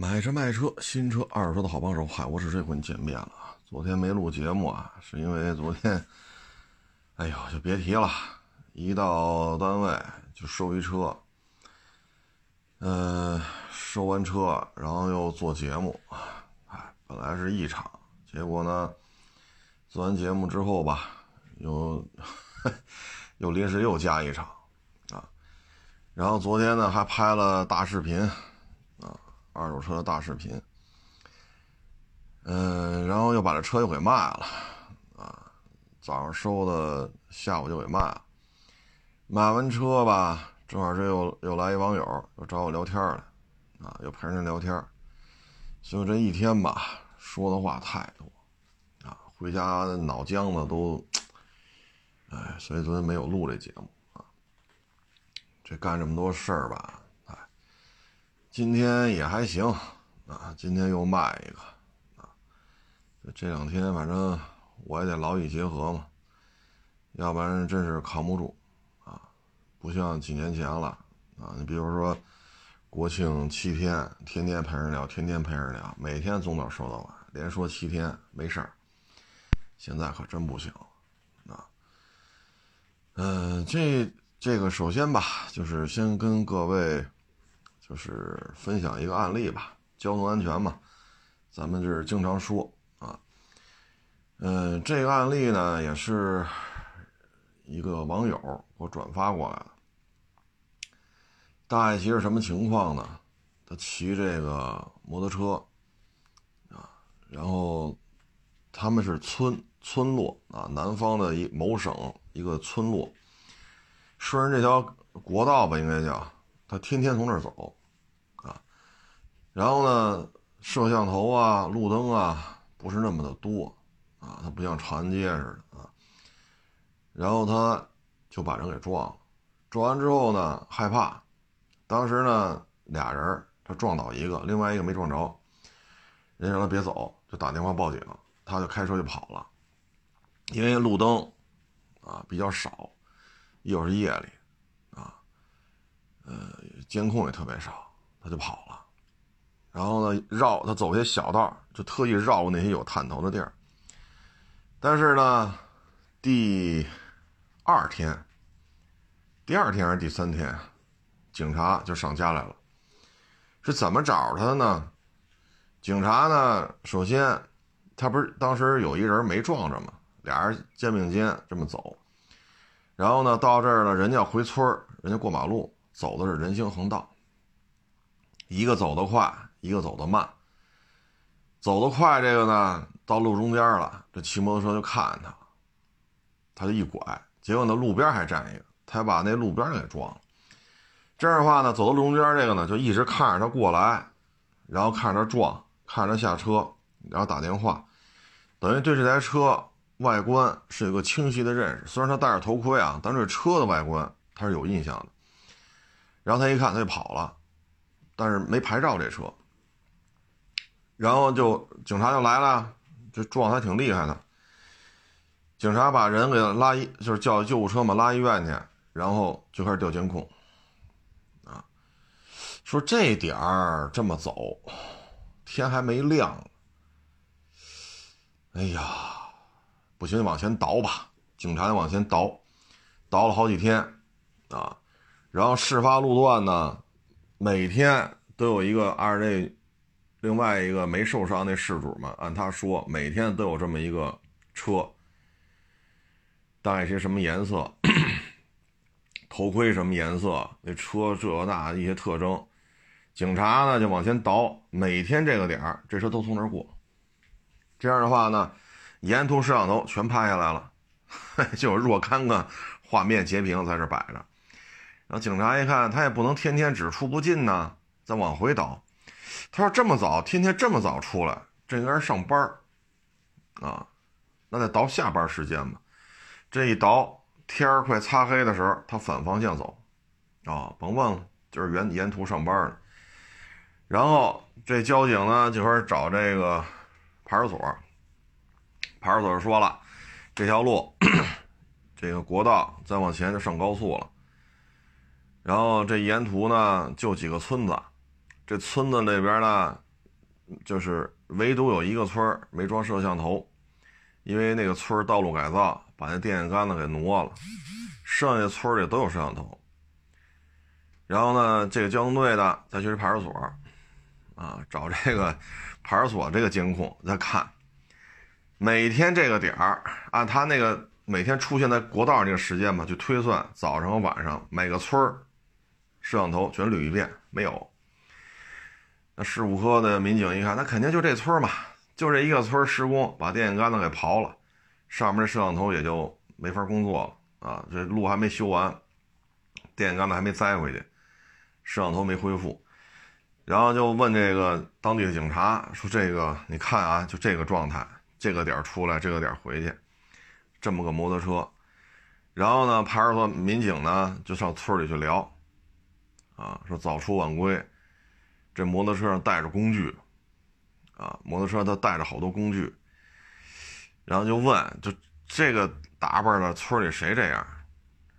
买车卖车，新车二手车的好帮手。嗨，我是这回你见面了啊！昨天没录节目啊，是因为昨天，哎呦，就别提了，一到单位就收一车，嗯，收完车，然后又做节目，哎，本来是一场，结果呢，做完节目之后吧，又 又临时又加一场，啊，然后昨天呢还拍了大视频。二手车的大视频，嗯，然后又把这车又给卖了，啊，早上收的，下午就给卖了。买完车吧，正好这又又来一网友，又找我聊天了，啊，又陪人聊天，所以这一天吧，说的话太多，啊，回家脑浆子都，哎，所以昨天没有录这节目啊。这干这么多事儿吧。今天也还行，啊，今天又卖一个，啊，这两天反正我也得劳逸结合嘛，要不然真是扛不住，啊，不像几年前了，啊，你比如说国庆七天，天天陪人聊，天天陪人聊，每天从早说到晚，连说七天没事儿，现在可真不行，啊，嗯，这这个首先吧，就是先跟各位。就是分享一个案例吧，交通安全嘛，咱们就是经常说啊。嗯，这个案例呢，也是一个网友给我转发过来的。大爷骑是什么情况呢？他骑这个摩托车啊，然后他们是村村落啊，南方的一某省一个村落，顺着这条国道吧，应该叫他天天从这儿走。然后呢，摄像头啊、路灯啊不是那么的多啊，它不像长安街似的啊。然后他就把人给撞了，撞完之后呢，害怕，当时呢俩人他撞倒一个，另外一个没撞着，人让他别走，就打电话报警，他就开车就跑了，因为路灯啊比较少，又是夜里啊，呃，监控也特别少，他就跑了。然后呢，绕他走些小道，就特意绕过那些有探头的地儿。但是呢，第二天、第二天还是第三天，警察就上家来了。是怎么找他的呢？警察呢，首先他不是当时有一人没撞着吗？俩人肩并肩这么走。然后呢，到这儿了，人家要回村人家过马路走的是人行横道，一个走得快。一个走得慢，走得快这个呢，到路中间了，这骑摩托车就看见他，他就一拐，结果那路边还站一个，他把那路边给撞了。这样的话呢，走到路中间这个呢，就一直看着他过来，然后看着他撞，看着他下车，然后打电话，等于对这台车外观是有个清晰的认识。虽然他戴着头盔啊，但这车的外观他是有印象的。然后他一看，他就跑了，但是没牌照这车。然后就警察就来了，这撞还挺厉害的。警察把人给拉医，就是叫救护车嘛，拉医院去，然后就开始调监控。啊，说这点儿这么走，天还没亮。哎呀，不行，往前倒吧。警察就往前倒，倒了好几天，啊，然后事发路段呢，每天都有一个二这。另外一个没受伤那事主嘛，按他说，每天都有这么一个车，大概些什么颜色，头盔什么颜色，那车这那一些特征，警察呢就往前倒，每天这个点儿，这车都从那儿过，这样的话呢，沿途摄像头全拍下来了，就有若干个画面截屏在这摆着，然后警察一看，他也不能天天只出不进呢，再往回倒。他说：“这么早，天天这么早出来，这应该是上班啊，那得倒下班时间吧？这一倒，天儿快擦黑的时候，他反方向走，啊，甭问了，就是沿沿途上班呢。然后这交警呢，就开始找这个派出所，派出所说了，这条路，这个国道再往前就上高速了，然后这沿途呢，就几个村子。”这村子那边呢，就是唯独有一个村没装摄像头，因为那个村道路改造把那电线杆子给挪了，剩下村里都有摄像头。然后呢，这个交通队的再去派出所，啊，找这个派出所这个监控再看，每天这个点儿按他那个每天出现在国道这个时间吧，去推算早上和晚上每个村儿摄像头全捋一遍，没有。事故科的民警一看，那肯定就这村嘛，就这一个村施工把电线杆子给刨了，上面这摄像头也就没法工作了啊！这路还没修完，电线杆子还没栽回去，摄像头没恢复，然后就问这个当地的警察说：“这个你看啊，就这个状态，这个点出来，这个点回去，这么个摩托车。”然后呢，派出所民警呢就上村里去聊，啊，说早出晚归。这摩托车上带着工具，啊，摩托车他带着好多工具，然后就问，就这个打扮的村里谁这样？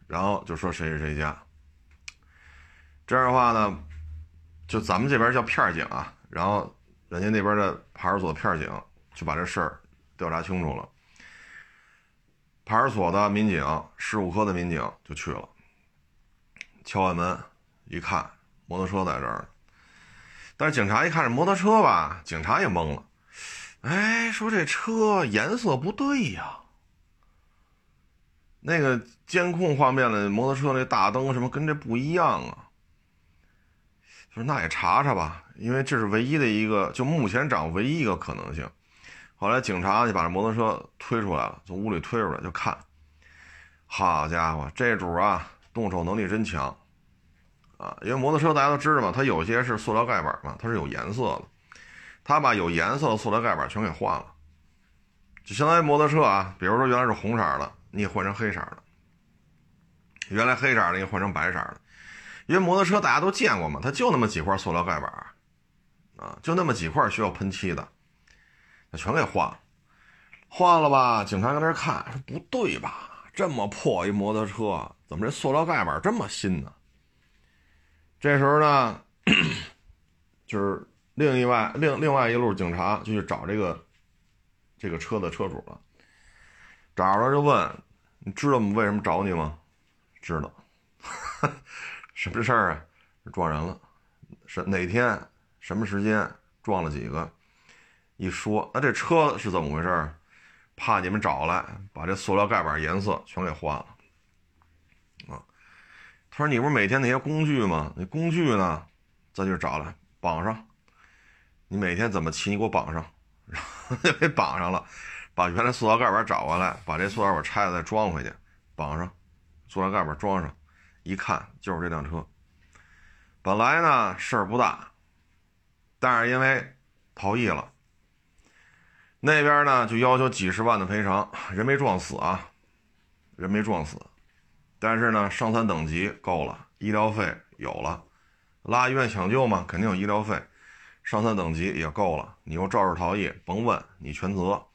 然后就说谁是谁家。这样的话呢，就咱们这边叫片警啊，然后人家那边的派出所片警就把这事儿调查清楚了。派出所的民警、事务科的民警就去了，敲完门一看，摩托车在这儿。但是警察一看这摩托车吧，警察也懵了，哎，说这车颜色不对呀。那个监控画面的摩托车那大灯什么跟这不一样啊？说那也查查吧，因为这是唯一的一个，就目前掌握唯一一个可能性。后来警察就把这摩托车推出来了，从屋里推出来就看，好家伙，这主啊，动手能力真强。啊，因为摩托车大家都知道嘛，它有些是塑料盖板嘛，它是有颜色的，他把有颜色的塑料盖板全给换了，就相当于摩托车啊，比如说原来是红色的，你也换成黑色的；原来黑色的，你换成白色的。因为摩托车大家都见过嘛，它就那么几块塑料盖板，啊，就那么几块需要喷漆的，那全给换了，换了吧？警察搁那看，说不对吧？这么破一摩托车，怎么这塑料盖板这么新呢？这时候呢，就是另一外另另外一路警察就去找这个这个车的车主了，找着就问：“你知道我们为什么找你吗？”“知道。”“什么事儿啊？”“撞人了。”“是哪天？什么时间？撞了几个？”一说，那这车是怎么回事？怕你们找来，把这塑料盖板颜色全给换了。啊他说：“你不是每天那些工具吗？那工具呢？咱就找来绑上。你每天怎么骑？你给我绑上，然后就给绑上了。把原来塑料盖板找回来，把这塑料板拆了再装回去，绑上，塑料盖板装上。一看就是这辆车。本来呢事儿不大，但是因为逃逸了，那边呢就要求几十万的赔偿。人没撞死啊，人没撞死。”但是呢，伤残等级够了，医疗费有了，拉医院抢救嘛，肯定有医疗费，伤残等级也够了，你又肇事逃逸，甭问，你全责。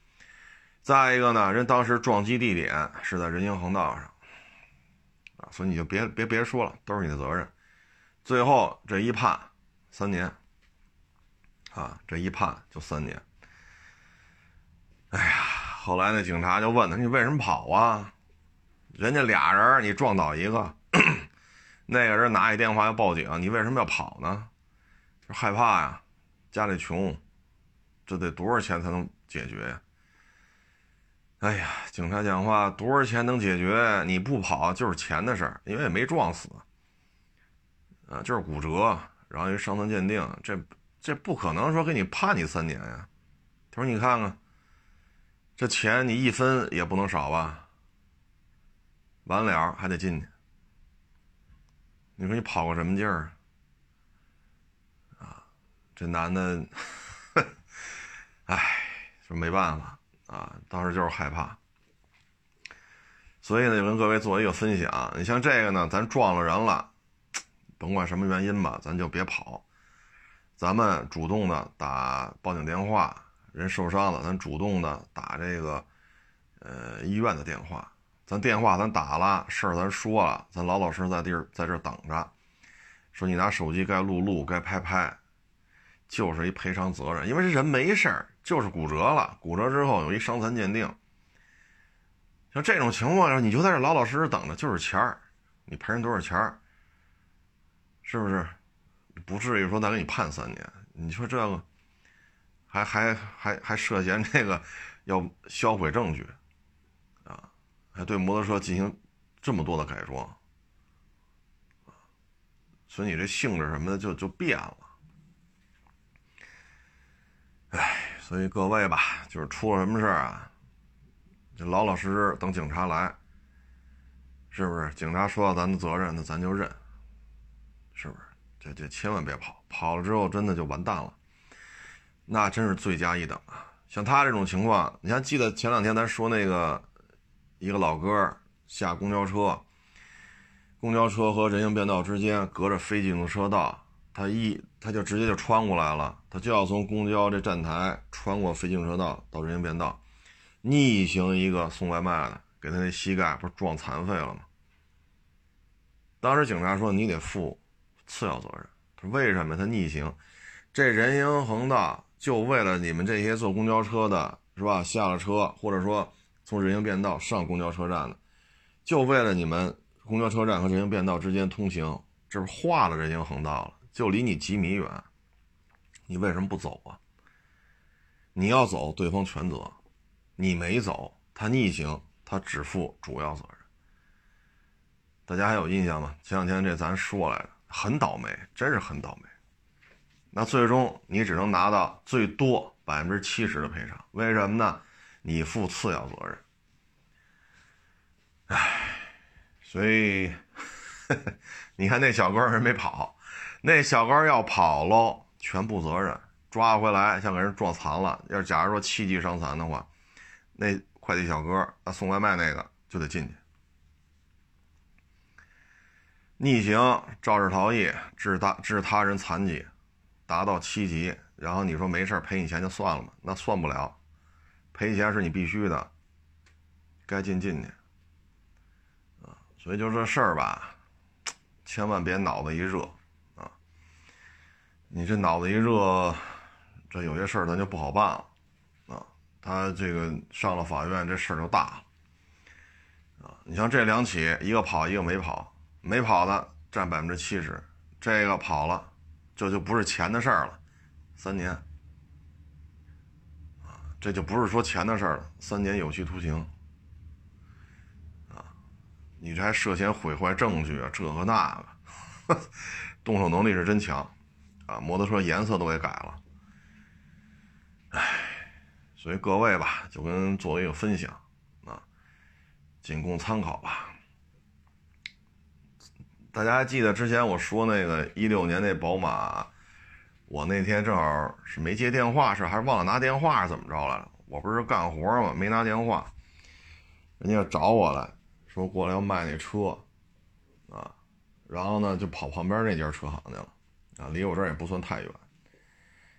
再一个呢，人当时撞击地点是在人行横道上，啊，所以你就别别别说了，都是你的责任。最后这一判，三年，啊，这一判就三年。哎呀，后来那警察就问他，你为什么跑啊？人家俩人，你撞倒一个，那个人拿一电话要报警，你为什么要跑呢？害怕呀，家里穷，这得多少钱才能解决呀？哎呀，警察讲话，多少钱能解决？你不跑就是钱的事儿，因为也没撞死，啊，就是骨折，然后一伤残鉴定，这这不可能说给你判你三年呀。他说你看看，这钱你一分也不能少吧？完了还得进去，你说你跑个什么劲儿啊？这男的，唉，说没办法啊，当时就是害怕，所以呢，就跟各位做一个分享。你像这个呢，咱撞了人了，甭管什么原因吧，咱就别跑，咱们主动的打报警电话，人受伤了，咱主动的打这个呃医院的电话。咱电话咱打了，事儿咱说了，咱老老实实在地儿在这等着。说你拿手机该录录，该拍拍，就是一赔偿责任，因为这人没事儿，就是骨折了，骨折之后有一伤残鉴定。像这种情况下，你就在这老老实实等着，就是钱儿，你赔人多少钱儿，是不是？不至于说再给你判三年。你说这个，还还还还涉嫌这个要销毁证据，还对摩托车进行这么多的改装，所以你这性质什么的就就变了。哎，所以各位吧，就是出了什么事儿啊，就老老实实等警察来，是不是？警察说到咱的责任，那咱就认，是不是？这这千万别跑，跑了之后真的就完蛋了，那真是罪加一等啊！像他这种情况，你还记得前两天咱说那个一个老哥下公交车，公交车和人行便道之间隔着非机动车道。他一他就直接就穿过来了，他就要从公交这站台穿过非机动车道到人行便道，逆行一个送外卖的，给他那膝盖不是撞残废了吗？当时警察说你得负次要责任，他说为什么？他逆行，这人行横道就为了你们这些坐公交车的，是吧？下了车或者说从人行便道上公交车站的，就为了你们公交车站和人行便道之间通行，这不画了人行横道了？就离你几米远，你为什么不走啊？你要走，对方全责；你没走，他逆行，他只负主要责任。大家还有印象吗？前两天这咱说来的，很倒霉，真是很倒霉。那最终你只能拿到最多百分之七十的赔偿，为什么呢？你负次要责任。唉，所以 你看那小哥人没跑。那小哥要跑喽，全部责任抓回来，像给人撞残了。要是假如说七级伤残的话，那快递小哥啊送外卖那个就得进去。逆行、肇事逃逸、致他致他人残疾，达到七级，然后你说没事赔你钱就算了嘛？那算不了，赔钱是你必须的，该进进去。啊，所以就这事儿吧，千万别脑子一热。啊你这脑子一热，这有些事儿咱就不好办了，啊，他这个上了法院，这事儿就大了，啊，你像这两起，一个跑，一个没跑，没跑的占百分之七十，这个跑了，这就不是钱的事儿了，三年，这就不是说钱的事儿了，三年有期徒刑，啊，你这还涉嫌毁坏证据啊，这个那个，动手能力是真强。啊，摩托车颜色都给改了，唉，所以各位吧，就跟做一个分享啊，仅供参考吧。大家还记得之前我说那个一六年那宝马，我那天正好是没接电话，是还是忘了拿电话，是怎么着来了？我不是干活嘛，没拿电话，人家找我来说过来要卖那车，啊，然后呢就跑旁边那家车行去了。啊，离我这儿也不算太远。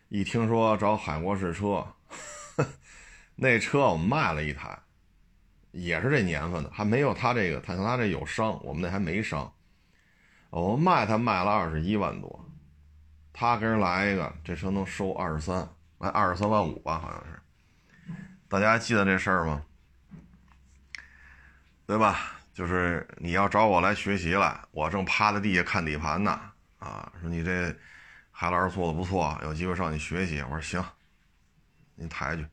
一听说找海国试车，那车我们卖了一台，也是这年份的，还没有他这个，他他这有伤，我们那还没伤。我们卖他卖了二十一万多，他跟人来一个，这车能收二十三，卖二十三万五吧，好像是。大家还记得这事儿吗？对吧？就是你要找我来学习来，我正趴在地下看底盘呢。啊，说你这海老师做的不错，有机会上你学习。我说行，您抬去。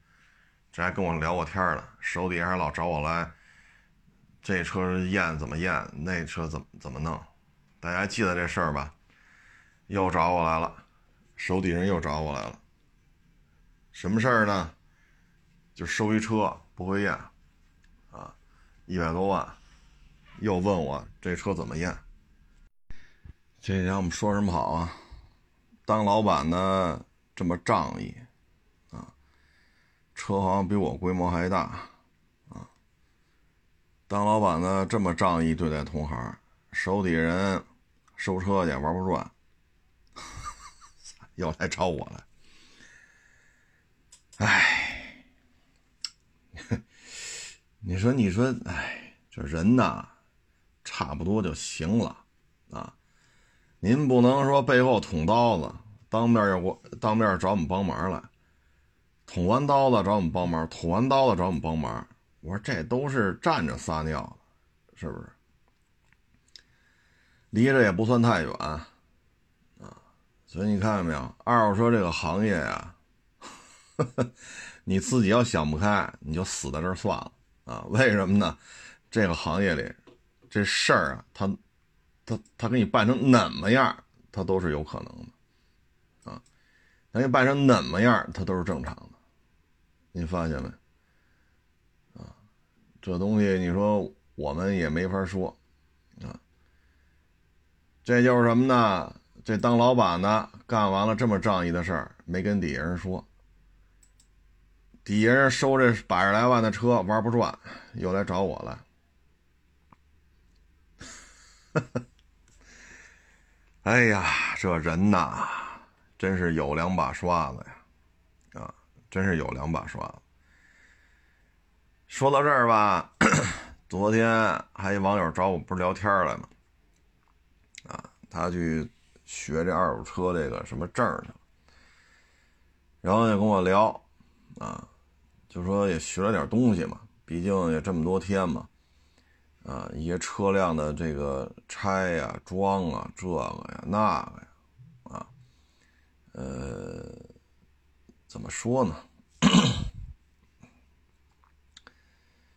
这还跟我聊过天呢，手底下还老找我来。这车验怎么验？那车怎么怎么弄？大家记得这事儿吧？又找我来了，手底人又找我来了。什么事儿呢？就收一车不会验，啊，一百多万，又问我这车怎么验。这家伙们说什么好啊？当老板的这么仗义啊，车行比我规模还大啊。当老板的这么仗义对待同行，手底人收车去玩不转，又来找我了。哎，你说你说，哎，这人呐，差不多就行了啊。您不能说背后捅刀子，当面要我当面找我们帮忙来，捅完刀子找我们帮忙，捅完刀子找我们帮忙。我说这都是站着撒尿，是不是？离着也不算太远，所以你看见没有，二手车这个行业呀，你自己要想不开，你就死在这儿算了啊！为什么呢？这个行业里，这事儿啊，他。他他给你办成怎么样，他都是有可能的，啊，他给你办成怎么样，他都是正常的，你发现没？啊，这东西你说我们也没法说，啊，这就是什么呢？这当老板的干完了这么仗义的事儿，没跟底下人说，底下人收这百十来万的车玩不转，又来找我了。哎呀，这人呐，真是有两把刷子呀，啊，真是有两把刷子。说到这儿吧，昨天还一网友找我不是聊天来吗？啊，他去学这二手车这个什么证去，然后也跟我聊，啊，就说也学了点东西嘛，毕竟也这么多天嘛。啊，一些车辆的这个拆呀、装啊，这个呀、那个呀，啊，呃，怎么说呢？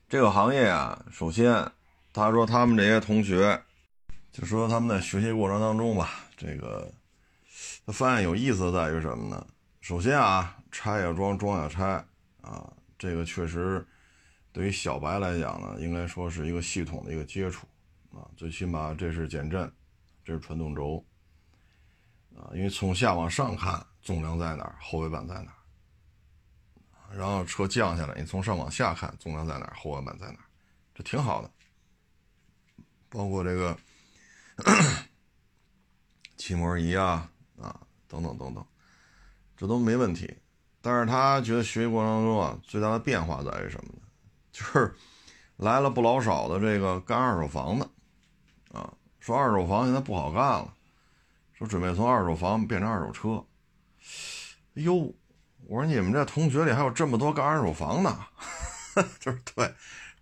这个行业啊，首先，他说他们这些同学，就说他们在学习过程当中吧，这个他发现有意思在于什么呢？首先啊，拆呀装，装呀拆，啊，这个确实。对于小白来讲呢，应该说是一个系统的一个接触啊，最起码这是减震，这是传动轴啊，因为从下往上看，纵梁在哪儿，后尾板在哪儿，然后车降下来，你从上往下看，纵梁在哪儿，后尾板在哪儿，这挺好的。包括这个气膜仪啊啊等等等等，这都没问题。但是他觉得学习过程中啊，最大的变化在于什么呢？就是来了不老少的这个干二手房的，啊，说二手房现在不好干了，说准备从二手房变成二手车。哎呦，我说你们这同学里还有这么多干二手房的，就是对，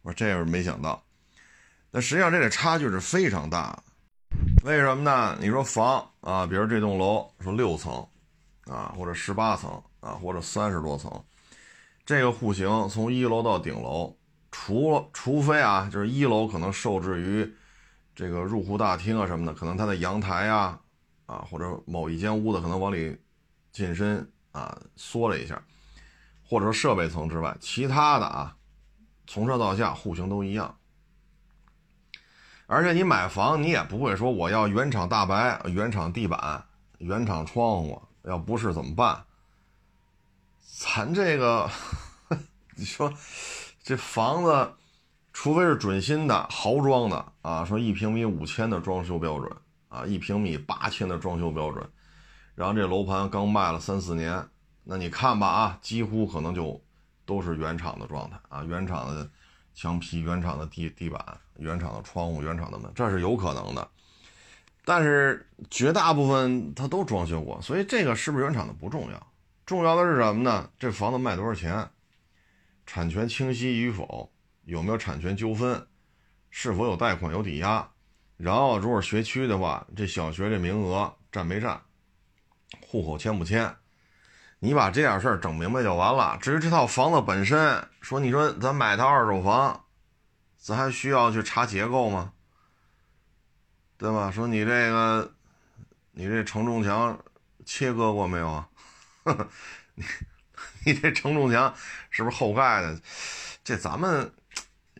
我说这是没想到。但实际上这个差距是非常大的，为什么呢？你说房啊，比如这栋楼说六层，啊，或者十八层啊，或者三十多层，这个户型从一楼到顶楼。除了，除非啊，就是一楼可能受制于这个入户大厅啊什么的，可能它的阳台呀，啊或者某一间屋子可能往里进深啊缩了一下，或者说设备层之外，其他的啊，从上到下户型都一样。而且你买房你也不会说我要原厂大白、原厂地板、原厂窗户，要不是怎么办？咱这个，你说。这房子，除非是准新的豪装的啊，说一平米五千的装修标准啊，一平米八千的装修标准，然后这楼盘刚卖了三四年，那你看吧啊，几乎可能就都是原厂的状态啊，原厂的墙皮、原厂的地地板、原厂的窗户、原厂的门，这是有可能的。但是绝大部分它都装修过，所以这个是不是原厂的不重要，重要的是什么呢？这房子卖多少钱？产权清晰与否，有没有产权纠纷，是否有贷款有抵押，然后如果学区的话，这小学这名额占没占，户口迁不迁，你把这点事儿整明白就完了。至于这套房子本身，说你说咱买套二手房，咱还需要去查结构吗？对吧？说你这个，你这承重墙切割过没有啊？你。你这承重墙是不是后盖的？这咱们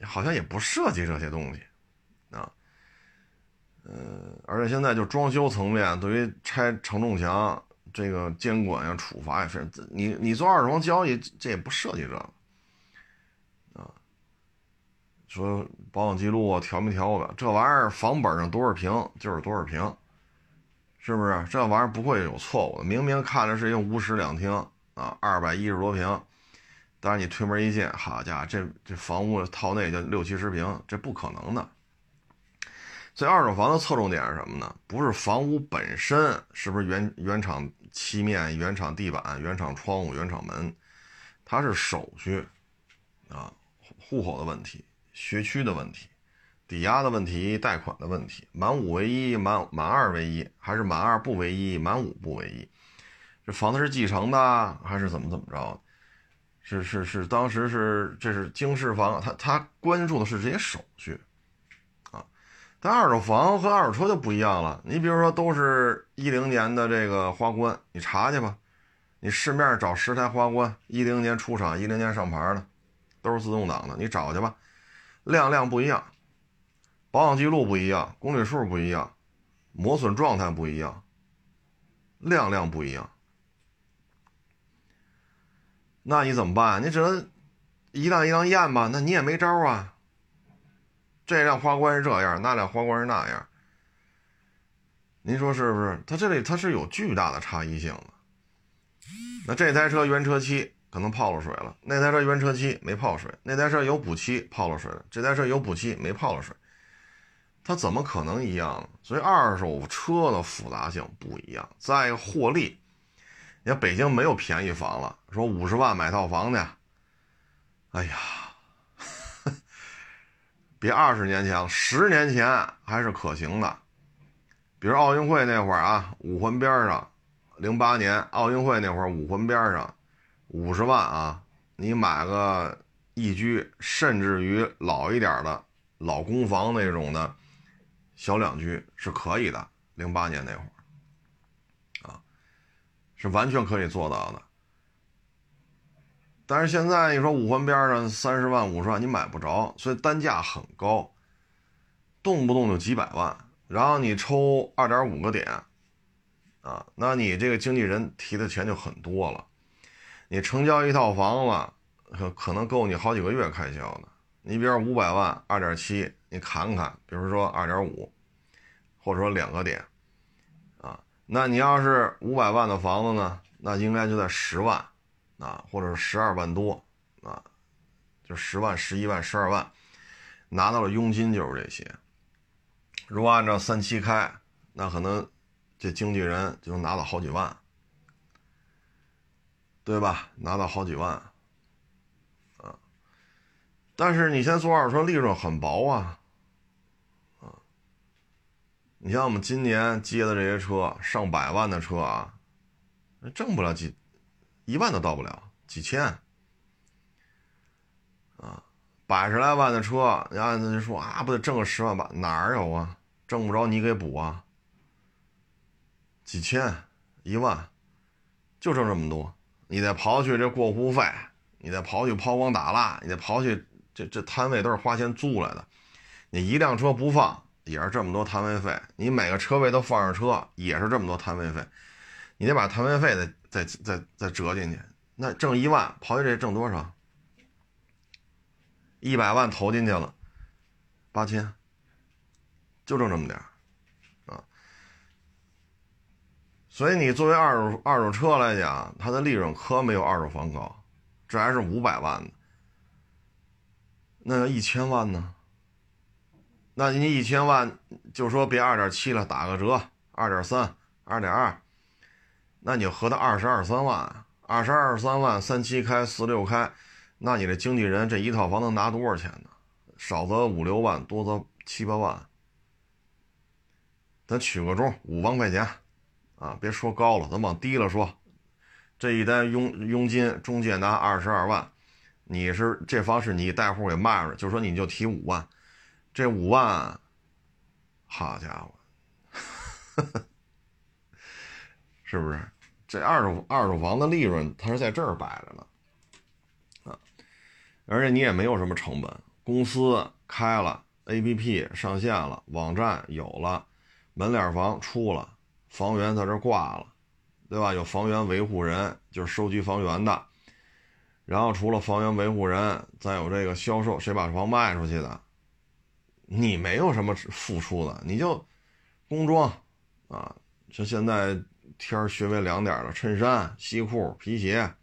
好像也不涉及这些东西啊。呃，而且现在就装修层面，对于拆承重墙这个监管呀、处罚也是，你你做二手房交易，这也不涉及这个啊。说保养记录啊，调没调过？这玩意儿房本上多少平就是多少平，是不是？这玩意儿不会有错误的。明明看着是一个五室两厅。啊，二百一十多平，但是你推门一进，好家伙，这这房屋套内就六七十平，这不可能的。所以二手房的侧重点是什么呢？不是房屋本身是不是原原厂漆面、原厂地板、原厂窗户、原厂门，它是手续啊，户口的问题、学区的问题、抵押的问题、贷款的问题，满五为一，满满二为一，还是满二不为一，满五不为一？这房子是继承的还是怎么怎么着？是是是，当时是这是经适房，他他关注的是这些手续。但二手房和二手车就不一样了。你比如说，都是一零年的这个花冠，你查去吧。你市面上找十台花冠，一零年出厂、一零年上牌的，都是自动挡的，你找去吧。辆辆不一样，保养记录不一样，公里数不一样，磨损状态不一样，辆辆不一样。那你怎么办？你只能一辆一辆验吧。那你也没招啊。这辆花冠是这样，那辆花冠是那样，您说是不是？它这里它是有巨大的差异性的。那这台车原车漆可能泡了水了，那台车原车漆没泡水，那台车有补漆泡了水，这台车有补漆没泡了水，它怎么可能一样呢？所以二手车的复杂性不一样。再一个获利，你看北京没有便宜房了，说五十万买套房去，哎呀。比二十年前了、十年前还是可行的。比如奥运会那会儿啊，五环边上，零八年奥运会那会儿，五环边上，五十万啊，你买个一居，甚至于老一点的老公房那种的小两居是可以的。零八年那会儿，啊，是完全可以做到的。但是现在你说五环边上三十万五十万你买不着，所以单价很高，动不动就几百万，然后你抽二点五个点，啊，那你这个经纪人提的钱就很多了，你成交一套房子，可能够你好几个月开销的。你比如五百万二点七，你砍砍，比如说二点五，或者说两个点，啊，那你要是五百万的房子呢，那应该就在十万。啊，或者是十二万多，啊，就十万、十一万、十二万，拿到了佣金就是这些。如果按照三七开，那可能这经纪人就能拿到好几万，对吧？拿到好几万，啊，但是你现在做二手车利润很薄啊，啊，你像我们今年接的这些车，上百万的车啊，挣不了几。一万都到不了，几千，啊，百十来万的车，然后就说啊，不得挣个十万八？哪儿有啊？挣不着你给补啊？几千，一万，就挣这么多。你再刨去这过户费，你再刨去抛光打蜡，你再刨去这这摊位都是花钱租来的。你一辆车不放也是这么多摊位费，你每个车位都放上车也是这么多摊位费，你得把摊位费的。再再再折进去，那挣一万，刨去这挣多少？一百万投进去了，八千，就挣这么点啊。所以你作为二手二手车来讲，它的利润可没有二手房高，这还是五百万的，那要一千万呢？那你一千万就说别二点七了，打个折，二点三，二点二。那你就合到二十二三万，二十二三万三七开四六开，那你这经纪人这一套房能拿多少钱呢？少则五六万，多则七八万。咱取个中，五万块钱，啊，别说高了，咱往低了说。这一单佣佣金，中介拿二十二万，你是这房是你带户给卖了，就说你就提五万，这五万，好家伙，是不是？这二手二手房的利润，它是在这儿摆着呢，啊，而且你也没有什么成本，公司开了，APP 上线了，网站有了，门脸房出了，房源在这挂了，对吧？有房源维护人，就是收集房源的，然后除了房源维护人，再有这个销售，谁把房卖出去的，你没有什么付出的，你就工装，啊，像现在。天儿稍微凉点了，衬衫、西裤、皮鞋，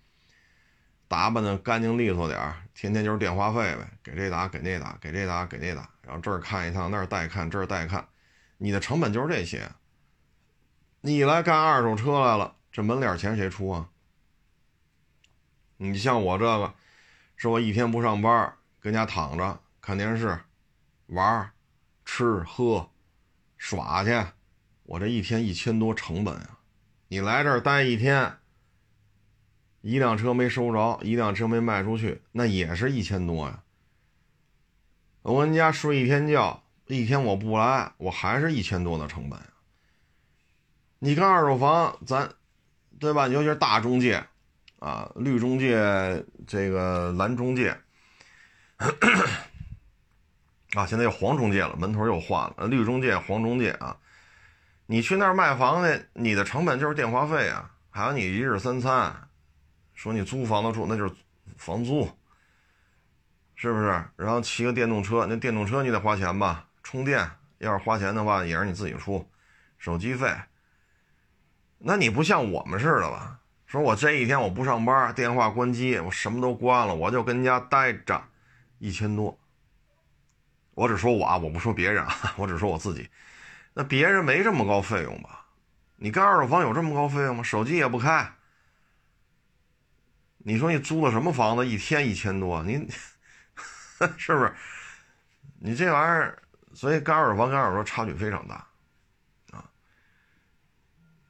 打扮的干净利索点儿，天天就是电话费呗，给这打，给那打，给这打，给那打，然后这儿看一趟，那儿带看，这儿带看，你的成本就是这些。你来干二手车来了，这门脸钱谁出啊？你像我这个，是我一天不上班，跟家躺着看电视、玩、吃喝、耍去，我这一天一千多成本啊！你来这儿待一天，一辆车没收着，一辆车没卖出去，那也是一千多呀。我们家睡一天觉，一天我不来，我还是一千多的成本。你看二手房，咱对吧？尤其是大中介。啊，绿中介，这个蓝中介，啊，现在又黄中介了，门头又换了。绿中介、黄中介啊，你去那儿卖房去，你的成本就是电话费啊，还有你一日三餐，说你租房子住，那就是房租，是不是？然后骑个电动车，那电动车你得花钱吧？充电要是花钱的话，也是你自己出，手机费。那你不像我们似的吧？说我这一天我不上班，电话关机，我什么都关了，我就跟家待着，一千多。我只说我啊，我不说别人啊，我只说我自己。那别人没这么高费用吧？你干二手房有这么高费用吗？手机也不开。你说你租的什么房子？一天一千多，你 是不是？你这玩意儿，所以干二手房跟二手房差距非常大啊。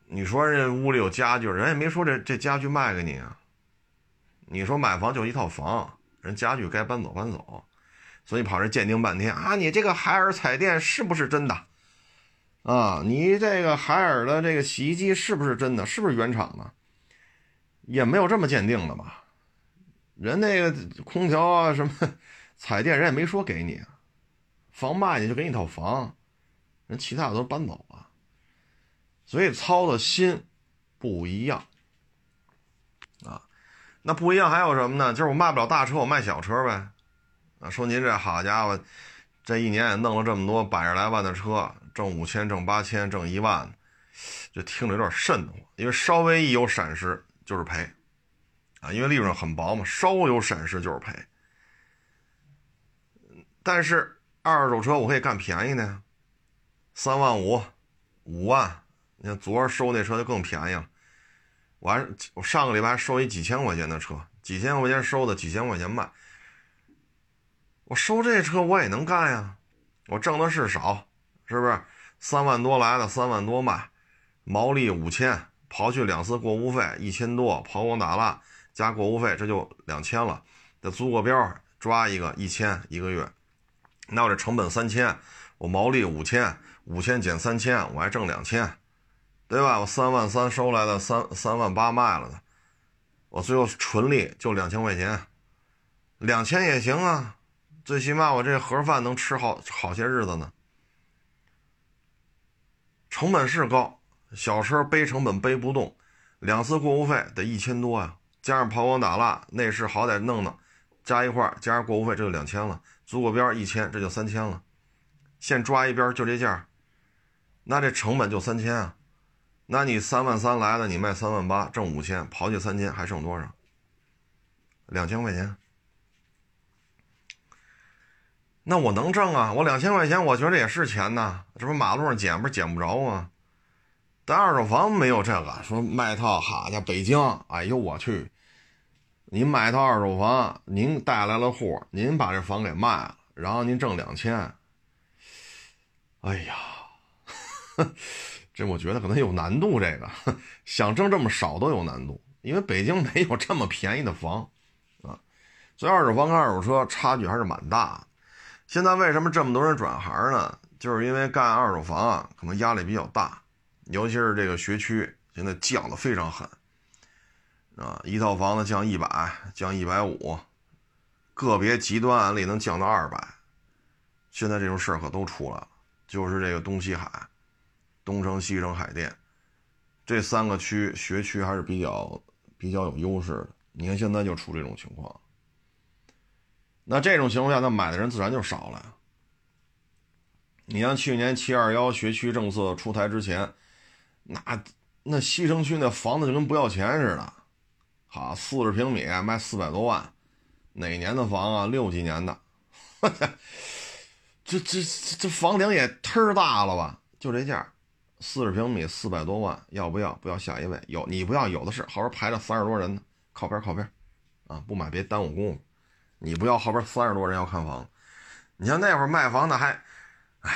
你说人屋里有家具，人也没说这这家具卖给你啊。你说买房就一套房，人家具该搬走搬走，所以跑这鉴定半天啊。你这个海尔彩电是不是真的？啊，你这个海尔的这个洗衣机是不是真的？是不是原厂的？也没有这么鉴定的吧？人那个空调啊什么彩电，人也没说给你，房卖你就给你套房，人其他的都搬走了。所以操的心不一样啊，那不一样还有什么呢？就是我卖不了大车，我卖小车呗。啊，说您这好家伙，这一年也弄了这么多百十来万的车，挣五千、挣八千、挣一万，就听着有点瘆得慌。因为稍微一有闪失就是赔啊，因为利润很薄嘛，稍有闪失就是赔。但是二手车我可以干便宜的呀，三万五、五万。你看昨儿收那车就更便宜了，我还我上个礼拜收一几千块钱的车，几千块钱收的，几千块钱卖。我收这车我也能干呀，我挣的是少，是不是？三万多来的，三万多卖，毛利五千，刨去两次过户费一千多，跑光打蜡加过户费这就两千了。再租个标抓一个一千一个月，那我这成本三千，我毛利五千，五千减三千，我还挣两千。对吧？我三万三收来的，三三万八卖了的，我最后纯利就两千块钱，两千也行啊，最起码我这盒饭能吃好好些日子呢。成本是高，小车背成本背不动，两次过户费得一千多呀，加上抛光打蜡，内饰好歹弄弄，加一块加上过户费这就两千了，租个边一千，这就三千了，现抓一边就这价，那这成本就三千啊。那你三万三来的，你卖三万八，挣五千，刨去三千，还剩多少？两千块钱。那我能挣啊！我两千块钱，我觉得也是钱呐。这不马路上捡，不是捡不着吗？但二手房没有这个，说卖套，好家伙，北京，哎呦我去！您买套二手房，您带来了户，您把这房给卖了，然后您挣两千。哎呀！这我觉得可能有难度，这个想挣这么少都有难度，因为北京没有这么便宜的房，啊，所以二手房跟二手车差距还是蛮大的。现在为什么这么多人转行呢？就是因为干二手房啊，可能压力比较大，尤其是这个学区现在降的非常狠，啊，一套房子降一百，降一百五，个别极端案例能降到二百，现在这种事儿可都出来了，就是这个东西海。东城、西城、海淀，这三个区学区还是比较比较有优势的。你看现在就出这种情况，那这种情况下，那买的人自然就少了。你像去年七二幺学区政策出台之前，那那西城区那房子就跟不要钱似的，好，四十平米卖四百多万，哪年的房啊？六几年的，这这这房顶也忒大了吧？就这价，四十平米四百多万，要不要？不要下一位，有你不要，有的是，后边排着三十多人呢，靠边靠边，啊，不买别耽误功夫。你不要后边三十多人要看房，你像那会儿卖房的还，哎，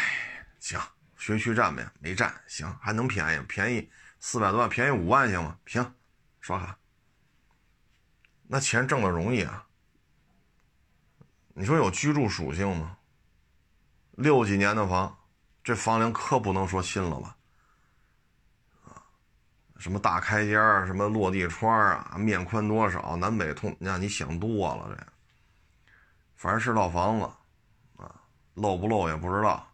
行，学区占呗，没占，行，还能便宜，便宜四百多万，便宜五万行吗？行，刷卡。那钱挣的容易啊。你说有居住属性吗？六几年的房，这房龄可不能说新了吧？啊，什么大开间什么落地窗啊，面宽多少，南北通，那你想多了这。反正是套房子，啊，漏不漏也不知道，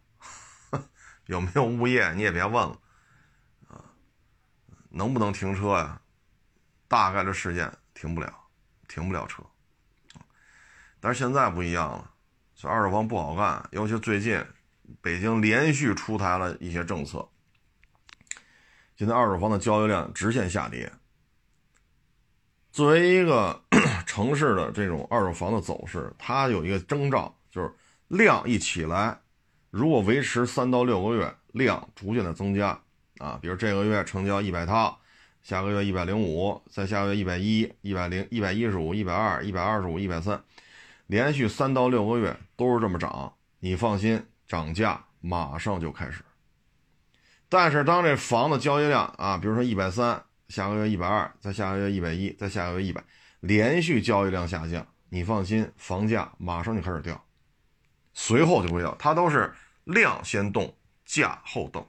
有没有物业你也别问了，啊，能不能停车呀？大概率事件停不了，停不了车，但是现在不一样了，这二手房不好干，尤其最近北京连续出台了一些政策，现在二手房的交易量直线下跌。作为一个 城市的这种二手房的走势，它有一个征兆，就是量一起来，如果维持三到六个月，量逐渐的增加啊，比如这个月成交一百套，下个月一百零五，再下个月一百一、一百零、一百一十五、一百二、一百二十五、一百三，连续三到六个月都是这么涨，你放心，涨价马上就开始。但是当这房子交易量啊，比如说一百三。下个月一百二，再下个月一百一，再下个月一百，连续交易量下降，你放心，房价马上就开始掉，随后就会掉。它都是量先动，价后动，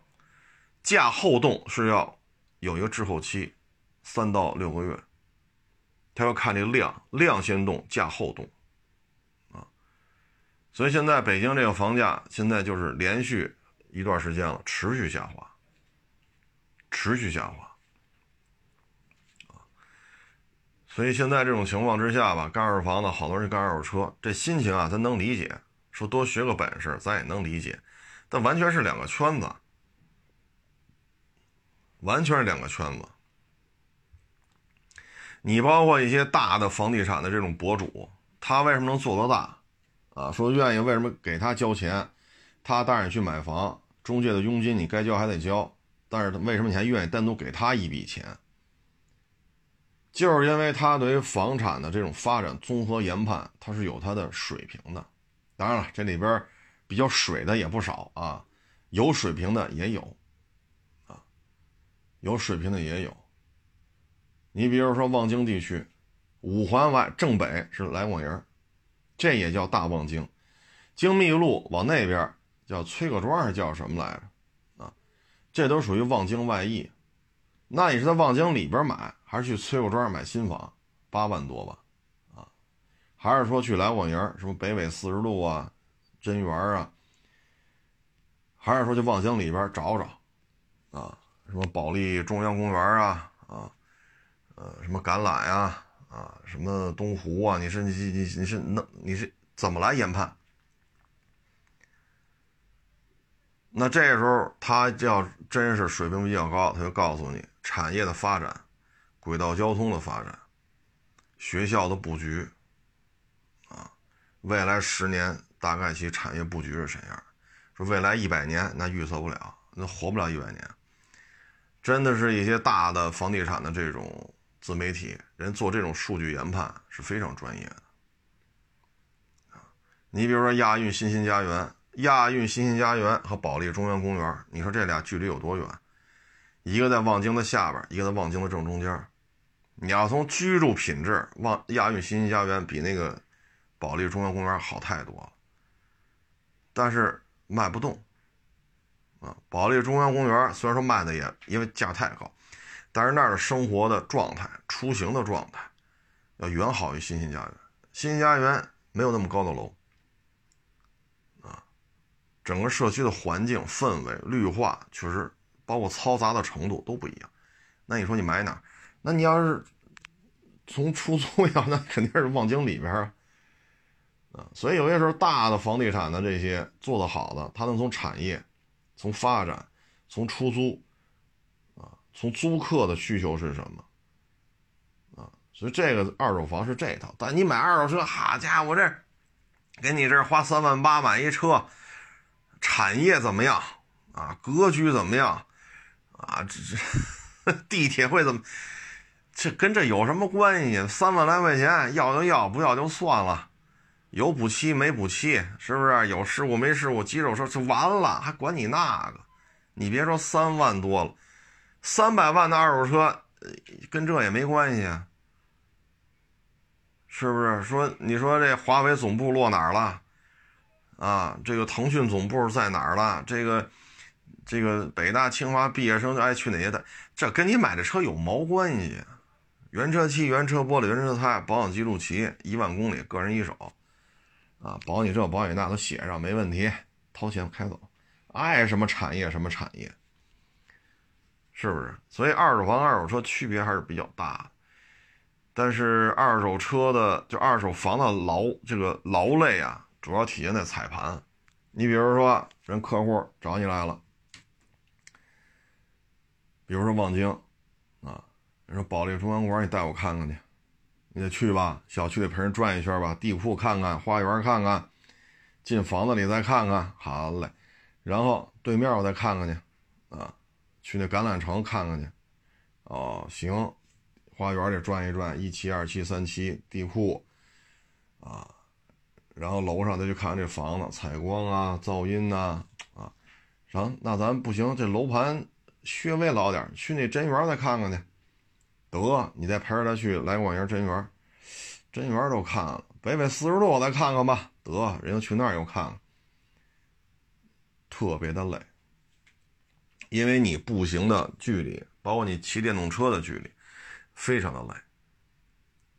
价后动是要有一个滞后期，三到六个月，他要看这量，量先动，价后动，啊，所以现在北京这个房价现在就是连续一段时间了，持续下滑，持续下滑。所以现在这种情况之下吧，干二手房的好多人干二手车，这心情啊，咱能理解。说多学个本事，咱也能理解，但完全是两个圈子，完全是两个圈子。你包括一些大的房地产的这种博主，他为什么能做得大？啊，说愿意为什么给他交钱？他带你去买房，中介的佣金你该交还得交，但是为什么你还愿意单独给他一笔钱？就是因为他对于房产的这种发展综合研判，他是有他的水平的。当然了，这里边比较水的也不少啊，有水平的也有，啊，有水平的也有。你比如说望京地区，五环外正北是来广营，这也叫大望京。京密路往那边叫崔各庄，还叫什么来着？啊，这都属于望京外溢。那你是在望京里边买？还是去崔各庄买新房，八万多吧，啊，还是说去来广营，什么北纬四十路啊，真园啊，还是说去望京里边找找，啊，什么保利中央公园啊，啊，呃，什么橄榄啊，啊，什么东湖啊，你是你你你是那你是怎么来研判？那这时候他要真是水平比较高，他就告诉你产业的发展。轨道交通的发展，学校的布局，啊，未来十年大概其产业布局是怎样？说未来一百年那预测不了，那活不了一百年。真的是一些大的房地产的这种自媒体人做这种数据研判是非常专业的。啊，你比如说亚运新兴家园，亚运新兴家园和保利中央公园，你说这俩距离有多远？一个在望京的下边，一个在望京的正中间。你要从居住品质，望亚运新兴家园比那个保利中央公园好太多了，但是卖不动啊。保利中央公园虽然说卖的也因为价太高，但是那儿的生活的状态、出行的状态要远好于新兴家园。新兴家园没有那么高的楼啊，整个社区的环境氛围、绿化确实包括嘈杂的程度都不一样。那你说你买哪？那你要是从出租要，那肯定是望京里边啊，啊，所以有些时候大的房地产的这些做得好的，它能从产业、从发展、从出租，啊，从租客的需求是什么，啊，所以这个二手房是这套。但你买二手车，好家伙，这给你这花三万八买一车，产业怎么样啊，格局怎么样啊？这这地铁会怎么？这跟这有什么关系？三万来块钱要就要，不要就算了。有补漆没补漆，是不是？有事故没事故，肌肉车就完了，还管你那个？你别说三万多了，三百万的二手车，跟这也没关系啊。是不是？说你说这华为总部落哪儿了？啊，这个腾讯总部在哪儿了？这个这个北大清华毕业生就爱去哪些的？这跟你买的车有毛关系？原车漆、原车玻璃、原车胎，保养记录齐，一万公里，个人一手，啊，保你这保你那都写上，没问题，掏钱开走，爱什么产业什么产业，是不是？所以二手房、二手车区别还是比较大的。但是二手车的就二手房的劳这个劳累啊，主要体现在踩盘。你比如说，人客户找你来了，比如说望京，啊。你说保利中央馆，你带我看看去，你得去吧。小区里陪人转一圈吧，地库看看，花园看看，进房子里再看看。好嘞，然后对面我再看看去，啊，去那橄榄城看看去。哦，行，花园里转一转，一期、二期、三期地库，啊，然后楼上再去看看这房子，采光啊，噪音呐，啊，行，那咱不行，这楼盘稍微老点，去那真园再看看去。得，你再陪着他去来广营真园，真园都看了，北纬四十度再看看吧。得，人家去那儿又看了，特别的累，因为你步行的距离，包括你骑电动车的距离，非常的累。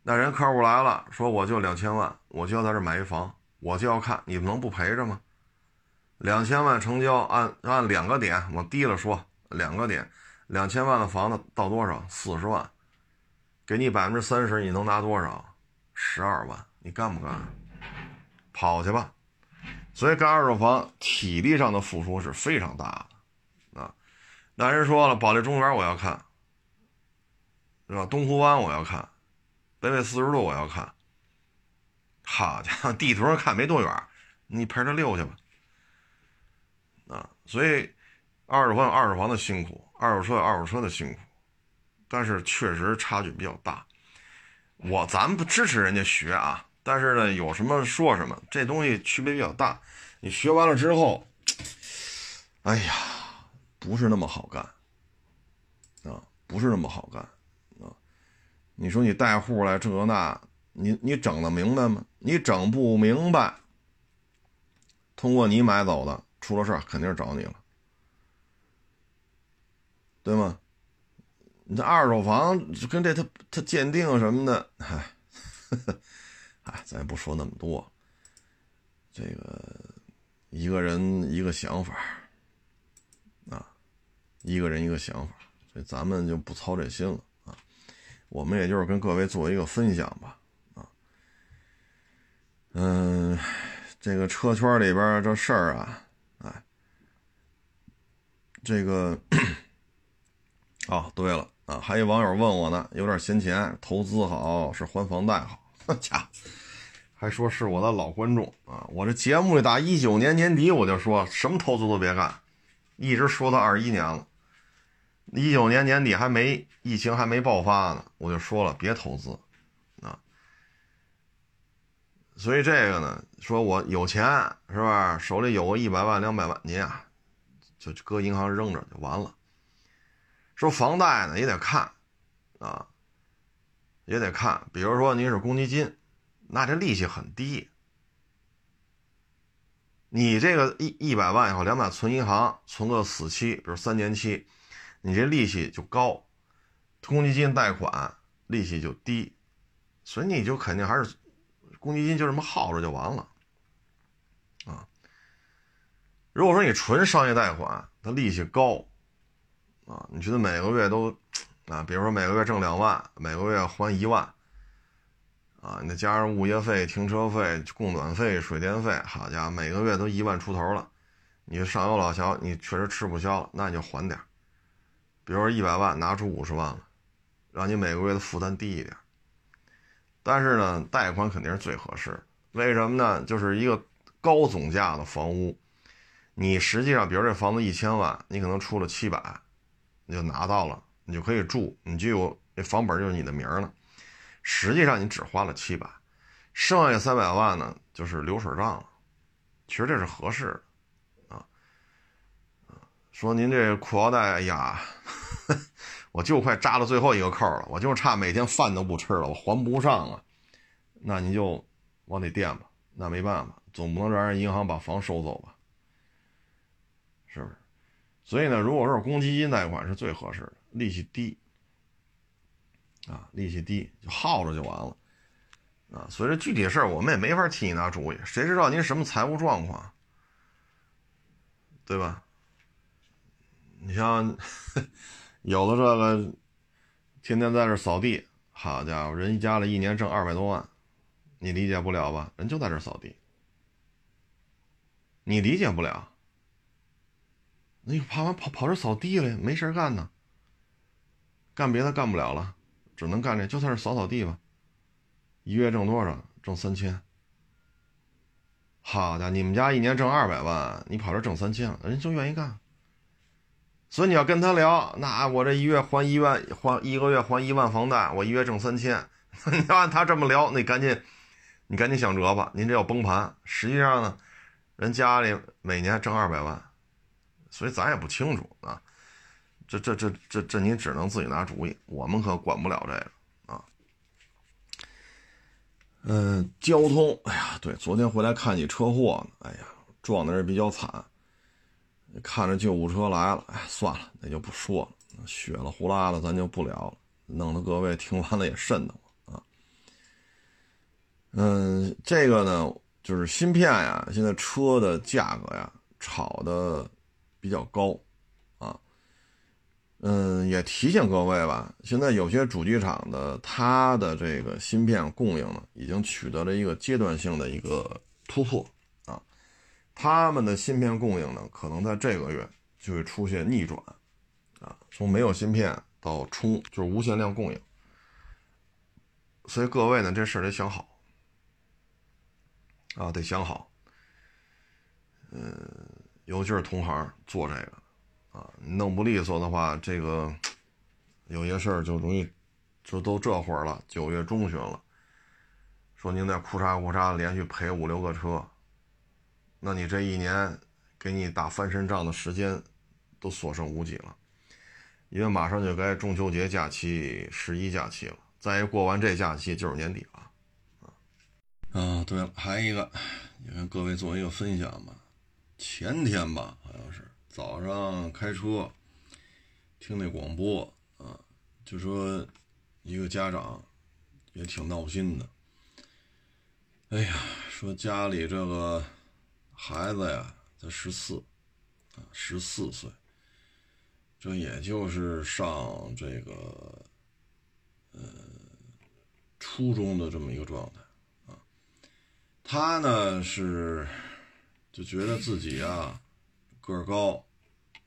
那人客户来了，说我就两千万，我就要在这买一房，我就要看，你们能不陪着吗？两千万成交，按按两个点往低了说，两个点，两千万的房子到多少？四十万。给你百分之三十，你能拿多少？十二万，你干不干？跑去吧。所以干二手房，体力上的付出是非常大的啊。那人说了，保利中园我要看，是吧？东湖湾我要看，北纬四十度我要看。好家伙，地图上看没多远，你陪着溜去吧。啊，所以二手房有二手房的辛苦，二手车有二手车的辛苦。但是确实差距比较大，我咱不支持人家学啊，但是呢，有什么说什么，这东西区别比较大。你学完了之后，哎呀，不是那么好干啊，不是那么好干啊。你说你带户来这那，你你整的明白吗？你整不明白，通过你买走的，出了事儿肯定是找你了，对吗？你这二手房跟这他他鉴定什么的，嗨，哎，咱也不说那么多。这个一个人一个想法啊，一个人一个想法，所以咱们就不操这心了啊。我们也就是跟各位做一个分享吧啊。嗯，这个车圈里边这事儿啊，哎，这个哦，对了。啊，还有网友问我呢，有点闲钱，投资好是还房贷好？家还说是我的老观众啊！我这节目里打一九年年底我就说什么投资都别干，一直说到二一年了。一九年年底还没疫情还没爆发呢，我就说了别投资啊。所以这个呢，说我有钱是吧？手里有个一百万两百万，您啊就搁银行扔着就完了。说房贷呢也得看，啊，也得看。比如说您是公积金，那这利息很低。你这个一一百万以后两百存银行，存个死期，比如三年期，你这利息就高。公积金贷款利息就低，所以你就肯定还是公积金就这么耗着就完了，啊。如果说你纯商业贷款，它利息高。啊，你觉得每个月都，啊，比如说每个月挣两万，每个月还一万，啊，你再加上物业费、停车费、供暖费、水电费，好家伙，每个月都一万出头了。你上有老小，你确实吃不消了，那你就还点比如说一百万拿出五十万了，让你每个月的负担低一点。但是呢，贷款肯定是最合适。为什么呢？就是一个高总价的房屋，你实际上，比如这房子一千万，你可能出了七百，你就拿到了，你就可以住，你就有这房本就是你的名了。实际上你只花了七百，剩下三百万呢就是流水账了。其实这是合适的，啊，说您这裤腰带，哎呀，我就快扎到最后一个扣了，我就差每天饭都不吃了，我还不上啊。那你就往里垫吧，那没办法，总不能让人银行把房收走吧，所以呢，如果说是公积金贷款是最合适的，利息低。啊，利息低就耗着就完了，啊，所以这具体事儿我们也没法替你拿主意，谁知道您什么财务状况，对吧？你像 有的这个天天在这扫地，好家伙，人家里一年挣二百多万，你理解不了吧？人就在这扫地，你理解不了，你跑完跑跑这扫地了，没事干呢，干别的干不了了。只能干这，就算是扫扫地吧。一月挣多少？挣三千。好的，你们家一年挣二百万，你跑这挣三千，人就愿意干。所以你要跟他聊，那我这一月还一万，还一个月还一万房贷，我一月挣三千。你要按他这么聊，那赶紧，你赶紧想辙吧。您这要崩盘。实际上呢，人家里每年挣二百万，所以咱也不清楚啊。这这这这这，你只能自己拿主意，我们可管不了这个啊。嗯，交通，哎呀，对，昨天回来看你车祸呢，哎呀，撞的人比较惨，看着救护车来了，哎，算了，那就不说了，血了呼啦的，咱就不聊了，弄得各位听完了也瘆得慌啊。嗯，这个呢，就是芯片呀，现在车的价格呀，炒的比较高。啊嗯，也提醒各位吧，现在有些主机厂的它的这个芯片供应呢，已经取得了一个阶段性的一个突破啊。他们的芯片供应呢，可能在这个月就会出现逆转啊，从没有芯片到充就是无限量供应。所以各位呢，这事得想好啊，得想好。嗯，尤其是同行做这个。啊，弄不利索的话，这个有些事儿就容易，就都这会儿了，九月中旬了，说您在哭嚓哭嚓连续赔五六个车，那你这一年给你打翻身仗的时间都所剩无几了，因为马上就该中秋节假期、十一假期了，再一过完这假期就是年底了，啊，啊，对了，还一个，也跟各位做一个分享吧，前天吧，好像是。早上开车听那广播啊，就说一个家长也挺闹心的。哎呀，说家里这个孩子呀才十四啊，十四岁，这也就是上这个呃初中的这么一个状态啊。他呢是就觉得自己啊个儿高。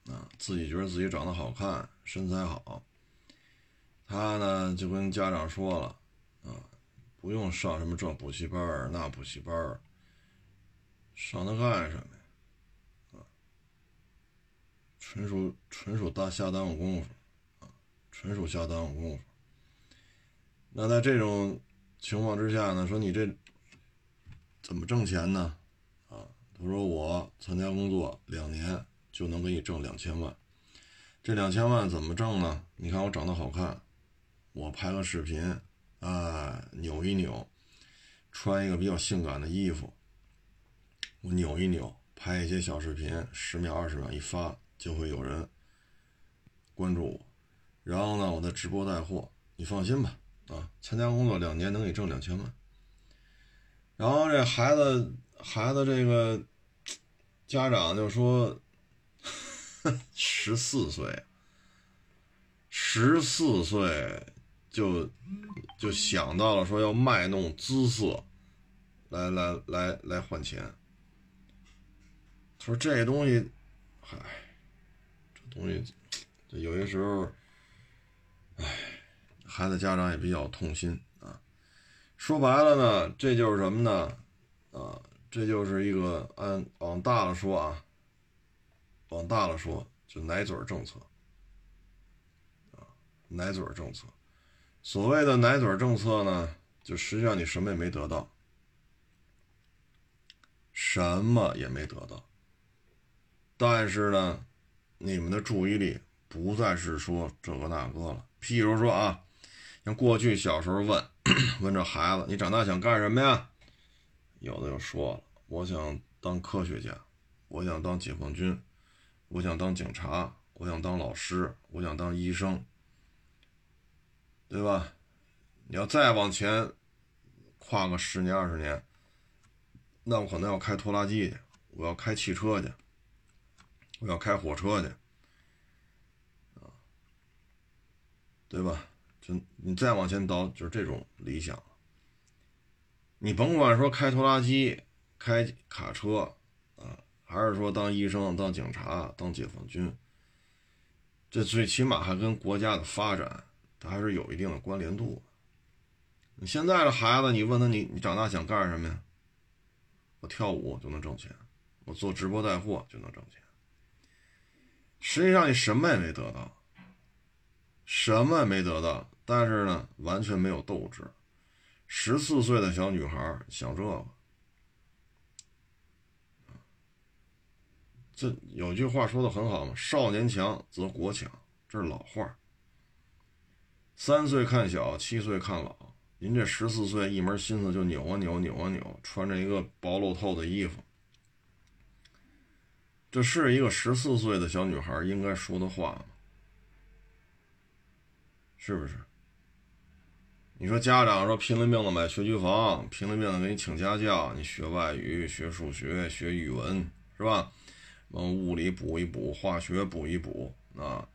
啊，自己觉得自己长得好看，身材好。他呢就跟家长说了，啊，不用上什么这补习班那补习班上它干什么呀？啊，纯属纯属大瞎耽误功夫，啊，纯属瞎耽误功夫。那在这种情况之下呢，说你这怎么挣钱呢？啊，他说我参加工作两年。就能给你挣两千万，这两千万怎么挣呢？你看我长得好看，我拍个视频，啊，扭一扭，穿一个比较性感的衣服，我扭一扭，拍一些小视频，十秒二十秒一发，就会有人关注我。然后呢，我在直播带货，你放心吧，啊，参加工作两年能给你挣两千万。然后这孩子，孩子这个家长就说。十四岁，十四岁就就想到了说要卖弄姿色，来来来来换钱。他说这东西，嗨，这东西，这有些时候，唉，孩子家长也比较痛心啊。说白了呢，这就是什么呢？啊，这就是一个按往大了说啊。往大了说，就奶嘴政策啊，奶嘴政策。所谓的奶嘴政策呢，就实际上你什么也没得到，什么也没得到。但是呢，你们的注意力不再是说这个那个了。譬如说啊，像过去小时候问 问这孩子，你长大想干什么呀？有的就说了，我想当科学家。我想当解放军，我想当警察，我想当老师，我想当医生，对吧？你要再往前跨个十年二十年，那我可能要开拖拉机去，我要开汽车去，我要开火车去，对吧？就你再往前倒，就是这种理想。你甭管说开拖拉机、开卡车，啊。还是说当医生、当警察、当解放军，这最起码还跟国家的发展，它还是有一定的关联度。你现在的孩子，你问他你你长大想干什么呀？我跳舞就能挣钱，我做直播带货就能挣钱。实际上你什么也没得到，什么也没得到，但是呢，完全没有斗志。十四岁的小女孩想这个。这有句话说的很好嘛，“少年强则国强”，这是老话。三岁看小，七岁看老。您这十四岁，一门心思就扭啊扭，扭啊扭，穿着一个薄露透的衣服，这是一个十四岁的小女孩应该说的话吗？是不是？你说家长说拼了命的买学区房，拼了命的给你请家教，你学外语、学数学、学语文，是吧？往物理补一补，化学补一补啊，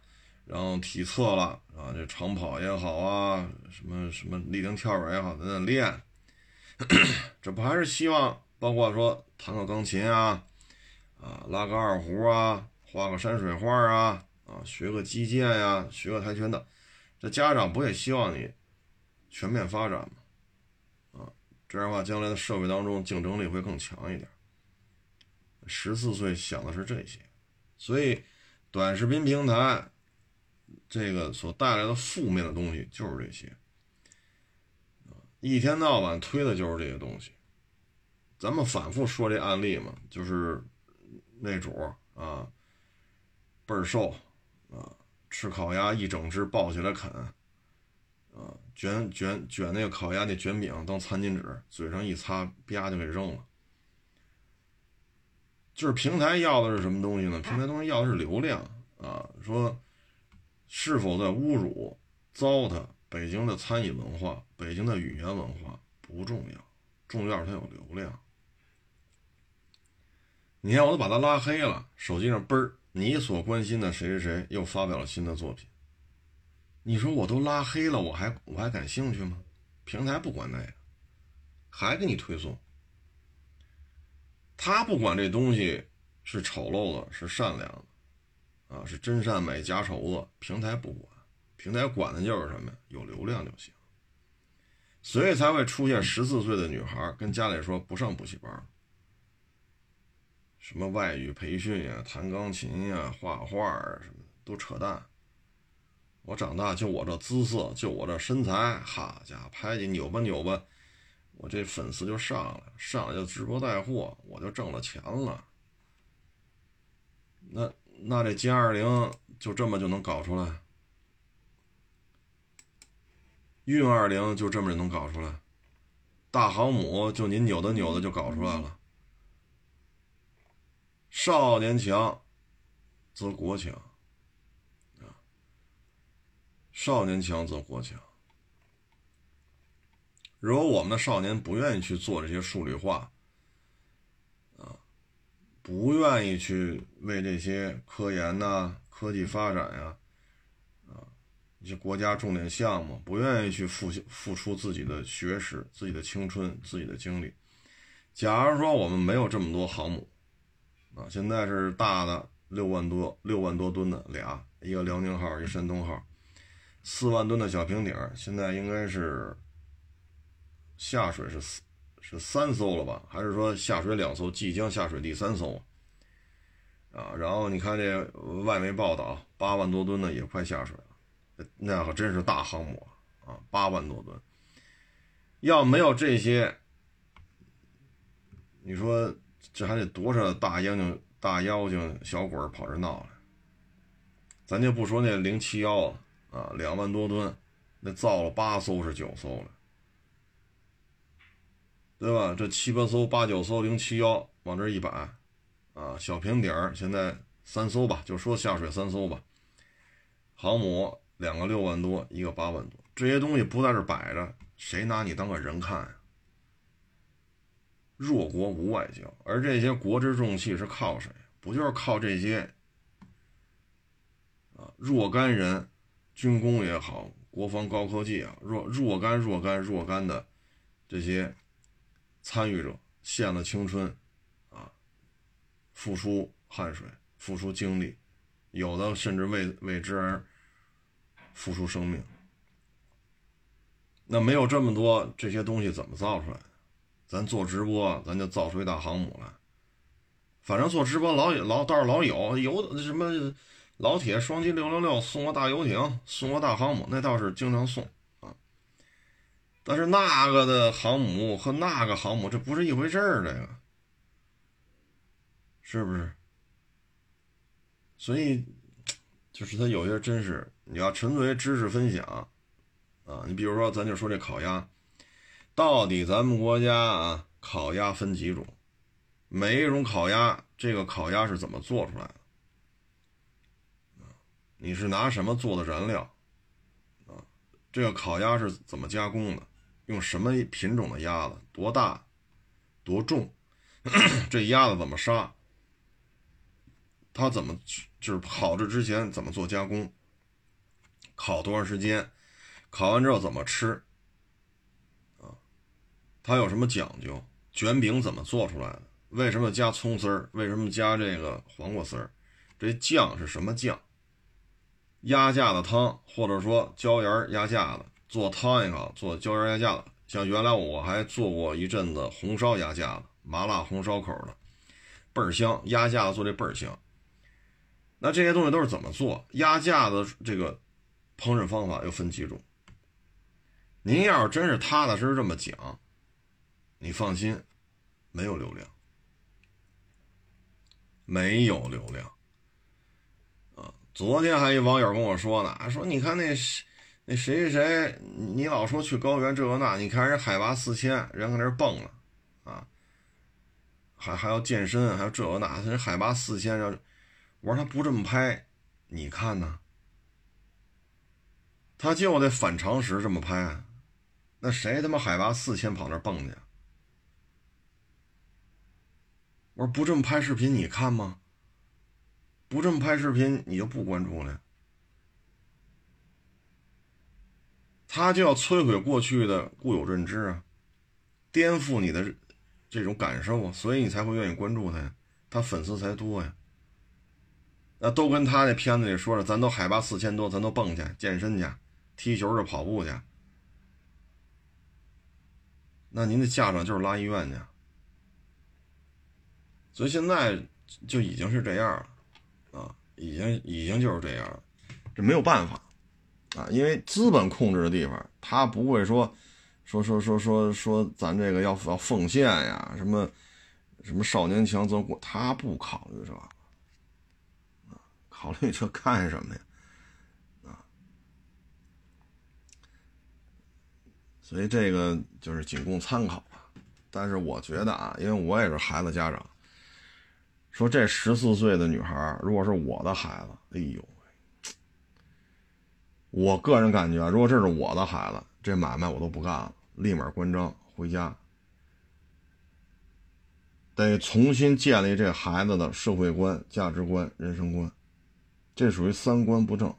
然后体测了啊，这长跑也好啊，什么什么立定跳远也好，在那练，这不还是希望包括说弹个钢琴啊，啊拉个二胡啊，画个山水画啊，啊学个击剑呀，学个跆拳道，这家长不也希望你全面发展嘛？啊，这样的话将来的社会当中竞争力会更强一点。十四岁想的是这些，所以短视频平台这个所带来的负面的东西就是这些，一天到晚推的就是这些东西。咱们反复说这案例嘛，就是那主啊，倍儿瘦啊，吃烤鸭一整只抱起来啃，啊，卷卷卷那个烤鸭那卷饼当餐巾纸，嘴上一擦，啪就给扔了。就是平台要的是什么东西呢？平台东西要的是流量啊！说是否在侮辱、糟蹋北京的餐饮文化、北京的语言文化不重要，重要是它有流量。你看，我都把他拉黑了，手机上嘣儿，你所关心的谁谁谁又发表了新的作品。你说我都拉黑了，我还我还感兴趣吗？平台不管那个，还给你推送。他不管这东西是丑陋的，是善良的，啊，是真善美假丑恶，平台不管，平台管的就是什么呀？有流量就行。所以才会出现十四岁的女孩跟家里说不上补习班，什么外语培训呀、弹钢琴呀、画画啊，什么都扯淡。我长大就我这姿色，就我这身材，哈家伙，拍起扭吧扭吧。我这粉丝就上来，上来就直播带货，我就挣了钱了。那那这歼二零就这么就能搞出来？运二零就这么就能搞出来？大航母就您扭的扭的就搞出来了？少年强则国强！少年强则国强。如果我们的少年不愿意去做这些数理化，啊，不愿意去为这些科研呐、科技发展呀，啊，一些国家重点项目，不愿意去付付出自己的学识、自己的青春、自己的精力。假如说我们没有这么多航母，啊，现在是大的六万多、六万多吨的俩，一个辽宁号，一个山东号，四万吨的小平顶，现在应该是。下水是是三艘了吧？还是说下水两艘，即将下水第三艘？啊，然后你看这外媒报道，八万多吨的也快下水了，那可真是大航母啊，八万多吨。要没有这些，你说这还得多少大妖精、大妖精、小鬼跑这闹来？咱就不说那零七幺了啊，两万多吨，那造了八艘是九艘了，对吧？这七八艘、八九艘零七幺往这一摆。啊，小平底儿现在三艘吧，就说下水三艘吧。航母两个六万多，一个八万多，这些东西不在这摆着，谁拿你当个人看呀？弱国无外交，而这些国之重器是靠谁？不就是靠这些啊若干人，军工也好，国防高科技啊，若若干若干若干的这些参与者献了青春。啊付出汗水，付出精力，有的甚至为为之而付出生命。那没有这么多这些东西，怎么造出来？咱做直播，咱就造出一大航母来。反正做直播老老倒是老有有什么老铁双击六六六送个大游艇，送个大航母，那倒是经常送啊。但是那个的航母和那个航母，这不是一回事儿，这个。是不是？所以，就是他有些真是，你要纯粹知识分享，啊，你比如说，咱就说这烤鸭，到底咱们国家啊，烤鸭分几种？每一种烤鸭，这个烤鸭是怎么做出来的？你是拿什么做的燃料？啊，这个烤鸭是怎么加工的？用什么品种的鸭子？多大？多重？这鸭子怎么杀？它怎么就是烤制之前怎么做加工？烤多长时间？烤完之后怎么吃？啊，它有什么讲究？卷饼怎么做出来的？为什么加葱丝儿？为什么加这个黄瓜丝儿？这酱是什么酱？鸭架子汤，或者说椒盐鸭架子做汤也好，做椒盐鸭架子。像原来我还做过一阵子红烧鸭架子，麻辣红烧口的，倍儿香。鸭架子做这倍儿香。那这些东西都是怎么做？鸭架子这个烹饪方法又分几种？您要是真是踏踏实实这么讲，你放心，没有流量，没有流量。昨天还一网友跟我说呢，说你看那那谁谁谁，你老说去高原这个那，你看人海拔四千，人搁那蹦了，啊，还还要健身，还要这个那，人海拔四千要。我说他不这么拍，你看呢？他就得反常识这么拍，那谁他妈海拔四千跑那蹦去？我说不这么拍视频，你看吗？不这么拍视频，你就不关注了。他就要摧毁过去的固有认知啊，颠覆你的这种感受啊，所以你才会愿意关注他呀，他粉丝才多呀。那都跟他那片子里说的，咱都海拔四千多，咱都蹦去健身去，踢球去跑步去。那您的家长就是拉医院去，所以现在就已经是这样了，已经已经就是这样了，这没有办法，啊，因为资本控制的地方，他不会说，说说说说说咱这个要要奉献呀，什么什么少年强则国，他不考虑这。考虑这干什么呀？啊，所以这个就是仅供参考吧。但是我觉得啊，因为我也是孩子家长，说这十四岁的女孩，如果是我的孩子，哎呦喂，我个人感觉，如果这是我的孩子，这买卖我都不干了，立马关张回家，得重新建立这孩子的社会观、价值观、人生观。这属于三观不正，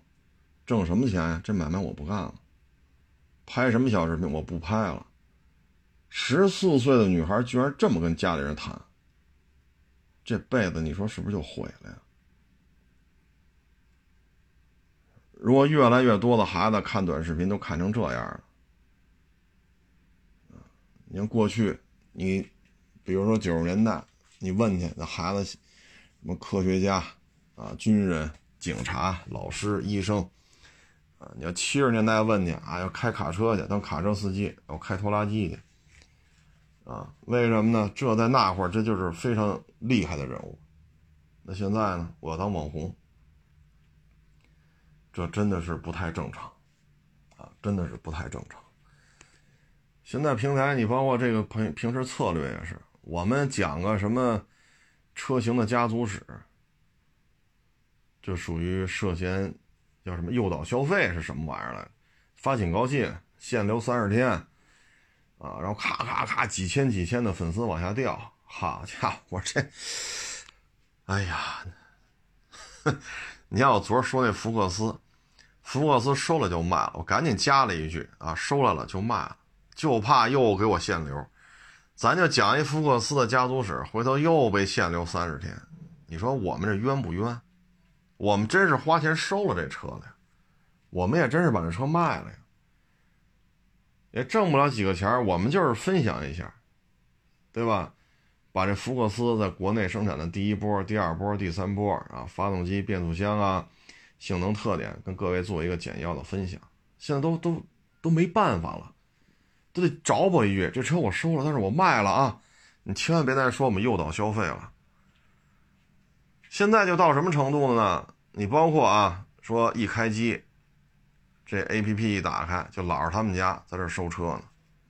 挣什么钱呀？这买卖我不干了。拍什么小视频？我不拍了。十四岁的女孩居然这么跟家里人谈，这辈子你说是不是就毁了呀？如果越来越多的孩子看短视频都看成这样了，你看过去，你比如说九十年代，你问去那孩子。什么科学家啊、军人、警察、老师、医生啊。你要七十年代问你啊，要开卡车去当卡车司机，要开拖拉机去啊？为什么呢？这在那会儿这就是非常厉害的人物。那现在呢？我要当网红，这真的是不太正常啊！真的是不太正常。现在平台，你包括这个平平时策略也是，我们讲个什么车型的家族史，就属于涉嫌叫什么诱导消费是什么玩意儿来？发警告信，限流三十天啊，然后咔咔咔几千几千的粉丝往下掉，好家伙，这。哎呀，你看我昨儿说那福克斯，福克斯收了就卖了，我赶紧加了一句啊，收来了就卖了，就怕又给我限流。咱就讲一福克斯的家族史，回头又被限流三十天，你说我们这冤不冤？我们真是花钱收了这车了呀，我们也真是把这车卖了呀，也挣不了几个钱我们就是分享一下，对吧？把这福克斯在国内生产的第一波、第二波、第三波啊，发动机、变速箱啊，性能特点跟各位做一个简要的分享。现在都都都没办法了，都得找补一句：这车我收了，但是我卖了啊！你千万别再说我们诱导消费了。现在就到什么程度了呢？你包括啊，说一开机，这 A P P 一打开，就老是他们家在这收车呢，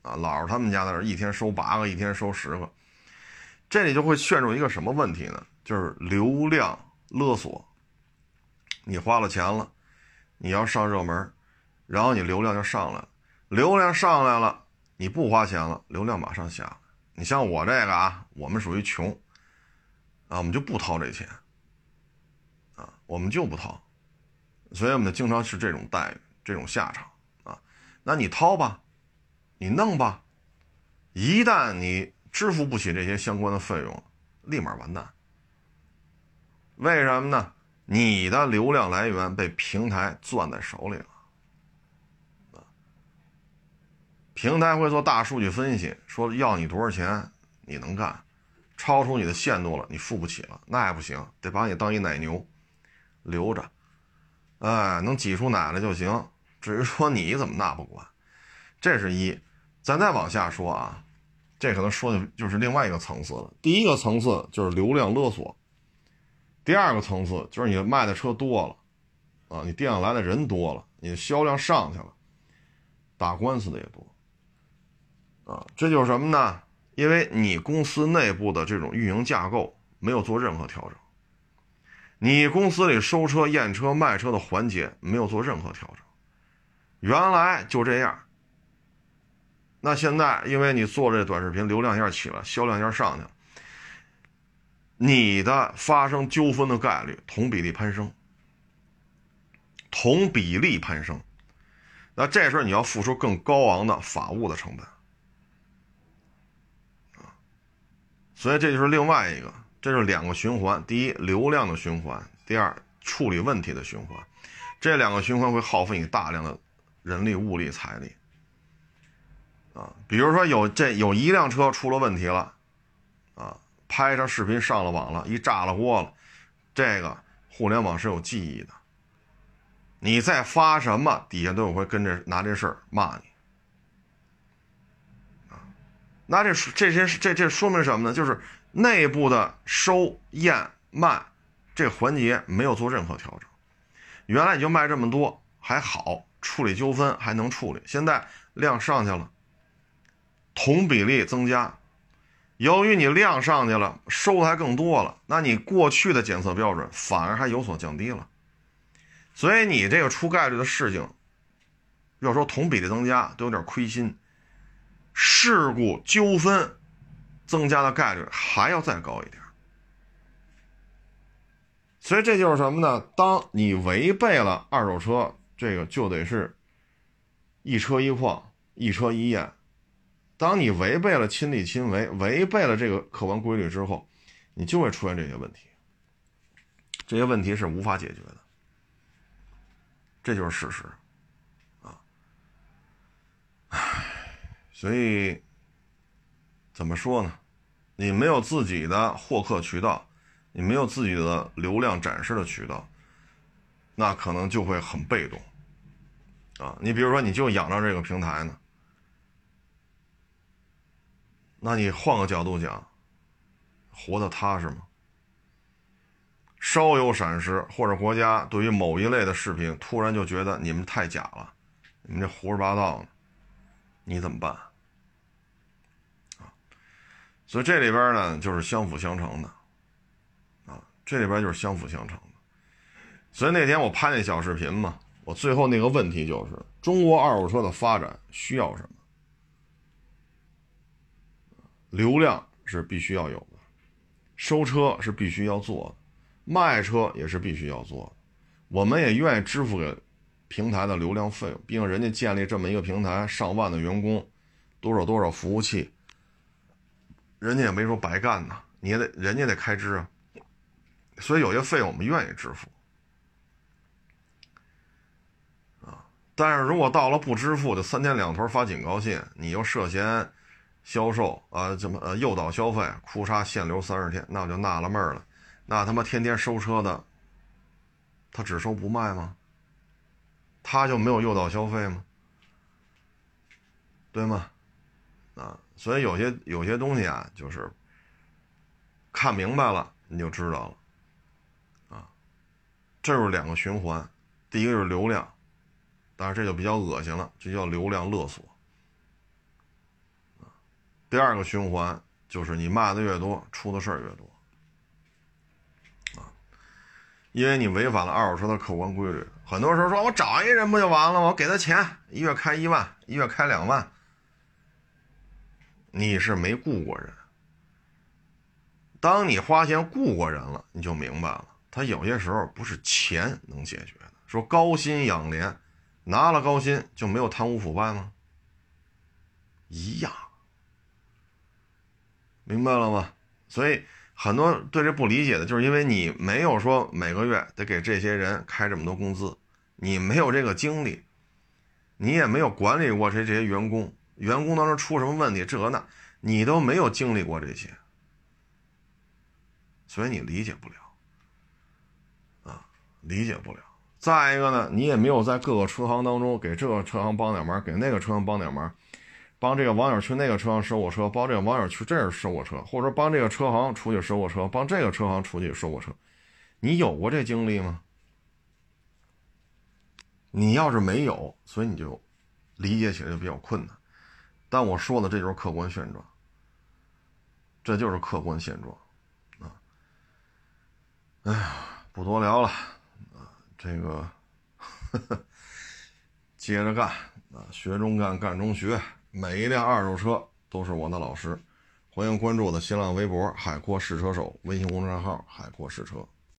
啊，老是他们家在这一天收八个，一天收十个。这里就会陷入一个什么问题呢？就是流量勒索。你花了钱了，你要上热门，然后你流量就上来了。流量上来了，你不花钱了，流量马上下。你像我这个啊，我们属于穷啊，我们就不掏这钱啊，我们就不掏，所以我们经常是这种待遇，这种下场啊。那你掏吧，你弄吧，一旦你。支付不起这些相关的费用，立马完蛋。为什么呢？你的流量来源被平台攥在手里了，平台会做大数据分析，说要你多少钱你能干，超出你的限度了，你付不起了，那也不行，得把你当一奶牛留着，哎，能挤出奶来就行。至于说你怎么那不管，这是一。咱再往下说啊。这可能说的就是另外一个层次了。第一个层次就是流量勒索，第二个层次就是你卖的车多了，啊，你店来的人多了，你的销量上去了，打官司的也多，啊，这就是什么呢？因为你公司内部的这种运营架构没有做任何调整，你公司里收车、验车、卖车的环节没有做任何调整，原来就这样。那现在，因为你做这短视频，流量一下起了，销量一下上去了，你的发生纠纷的概率同比例攀升，同比例攀升。那这时候你要付出更高昂的法务的成本啊，所以这就是另外一个，这是两个循环：第一，流量的循环；第二，处理问题的循环。这两个循环会耗费你大量的人力、物力、财力。啊，比如说有这有一辆车出了问题了，啊，拍上视频上了网了，一炸了锅了，这个互联网是有记忆的。你再发什么，底下都有会跟着拿这事儿骂你。啊，那这这些这这说明什么呢？就是内部的收验卖这环节没有做任何调整。原来你就卖这么多还好，处理纠纷还能处理，现在量上去了。同比例增加，由于你量上去了，收的还更多了，那你过去的检测标准反而还有所降低了，所以你这个出概率的事情，要说同比例增加都有点亏心，事故纠纷增加的概率还要再高一点，所以这就是什么呢？当你违背了二手车这个，就得是一车一况，一车一验。当你违背了亲力亲为，违背了这个客观规律之后，你就会出现这些问题。这些问题是无法解决的，这就是事实，啊，唉，所以怎么说呢？你没有自己的获客渠道，你没有自己的流量展示的渠道，那可能就会很被动。啊，你比如说，你就养着这个平台呢，那你换个角度讲，活得踏实吗？稍有闪失，或者国家对于某一类的视频突然就觉得你们太假了，你们这胡说八道呢，你怎么办？啊，所以这里边呢就是相辅相成的，啊，这里边就是相辅相成的。所以那天我拍那小视频嘛。我最后那个问题就是：中国二手车的发展需要什么？流量是必须要有的，收车是必须要做的，卖车也是必须要做的。我们也愿意支付给平台的流量费用，毕竟人家建立这么一个平台，上万的员工，多少多少服务器，人家也没说白干呐，你也得人家得开支啊。所以有些费用我们愿意支付。但是如果到了不支付就三天两头发警告信，你又涉嫌销售啊，怎么呃诱导消费，哭杀限流三十天，那我就纳了闷了，那他妈天天收车的，他只收不卖吗？他就没有诱导消费吗？对吗？啊，所以有些有些东西啊，就是看明白了你就知道了，啊，这是两个循环，第一个是流量。但是这就比较恶心了，这叫流量勒索。第二个循环就是你骂的越多，出的事儿越多。啊，因为你违反了二手车的客观规律。很多时候说我找一人不就完了吗？我给他钱，一月开一万，一月开两万。你是没雇过人。当你花钱雇过人了，你就明白了，他有些时候不是钱能解决的。说高薪养廉。拿了高薪就没有贪污腐败吗？一样，明白了吗？所以很多对这不理解的，就是因为你没有说每个月得给这些人开这么多工资，你没有这个经历，你也没有管理过这这些员工，员工当中出什么问题，这那你都没有经历过这些，所以你理解不了，啊，理解不了。再一个呢，你也没有在各个车行当中给这个车行帮点忙，给那个车行帮点忙，帮这个网友去那个车行收过车，帮这个网友去这儿收过车，或者说帮这个车行出去收过车，帮这个车行出去收过车，你有过这经历吗？你要是没有，所以你就理解起来就比较困难。但我说的这就是客观现状，这就是客观现状啊！哎呀，不多聊了。这个 接着干啊，学中干，干中学。每一辆二手车都是我的老师。欢迎关注我的新浪微博“海阔试车手”微信公众号“海阔试车”。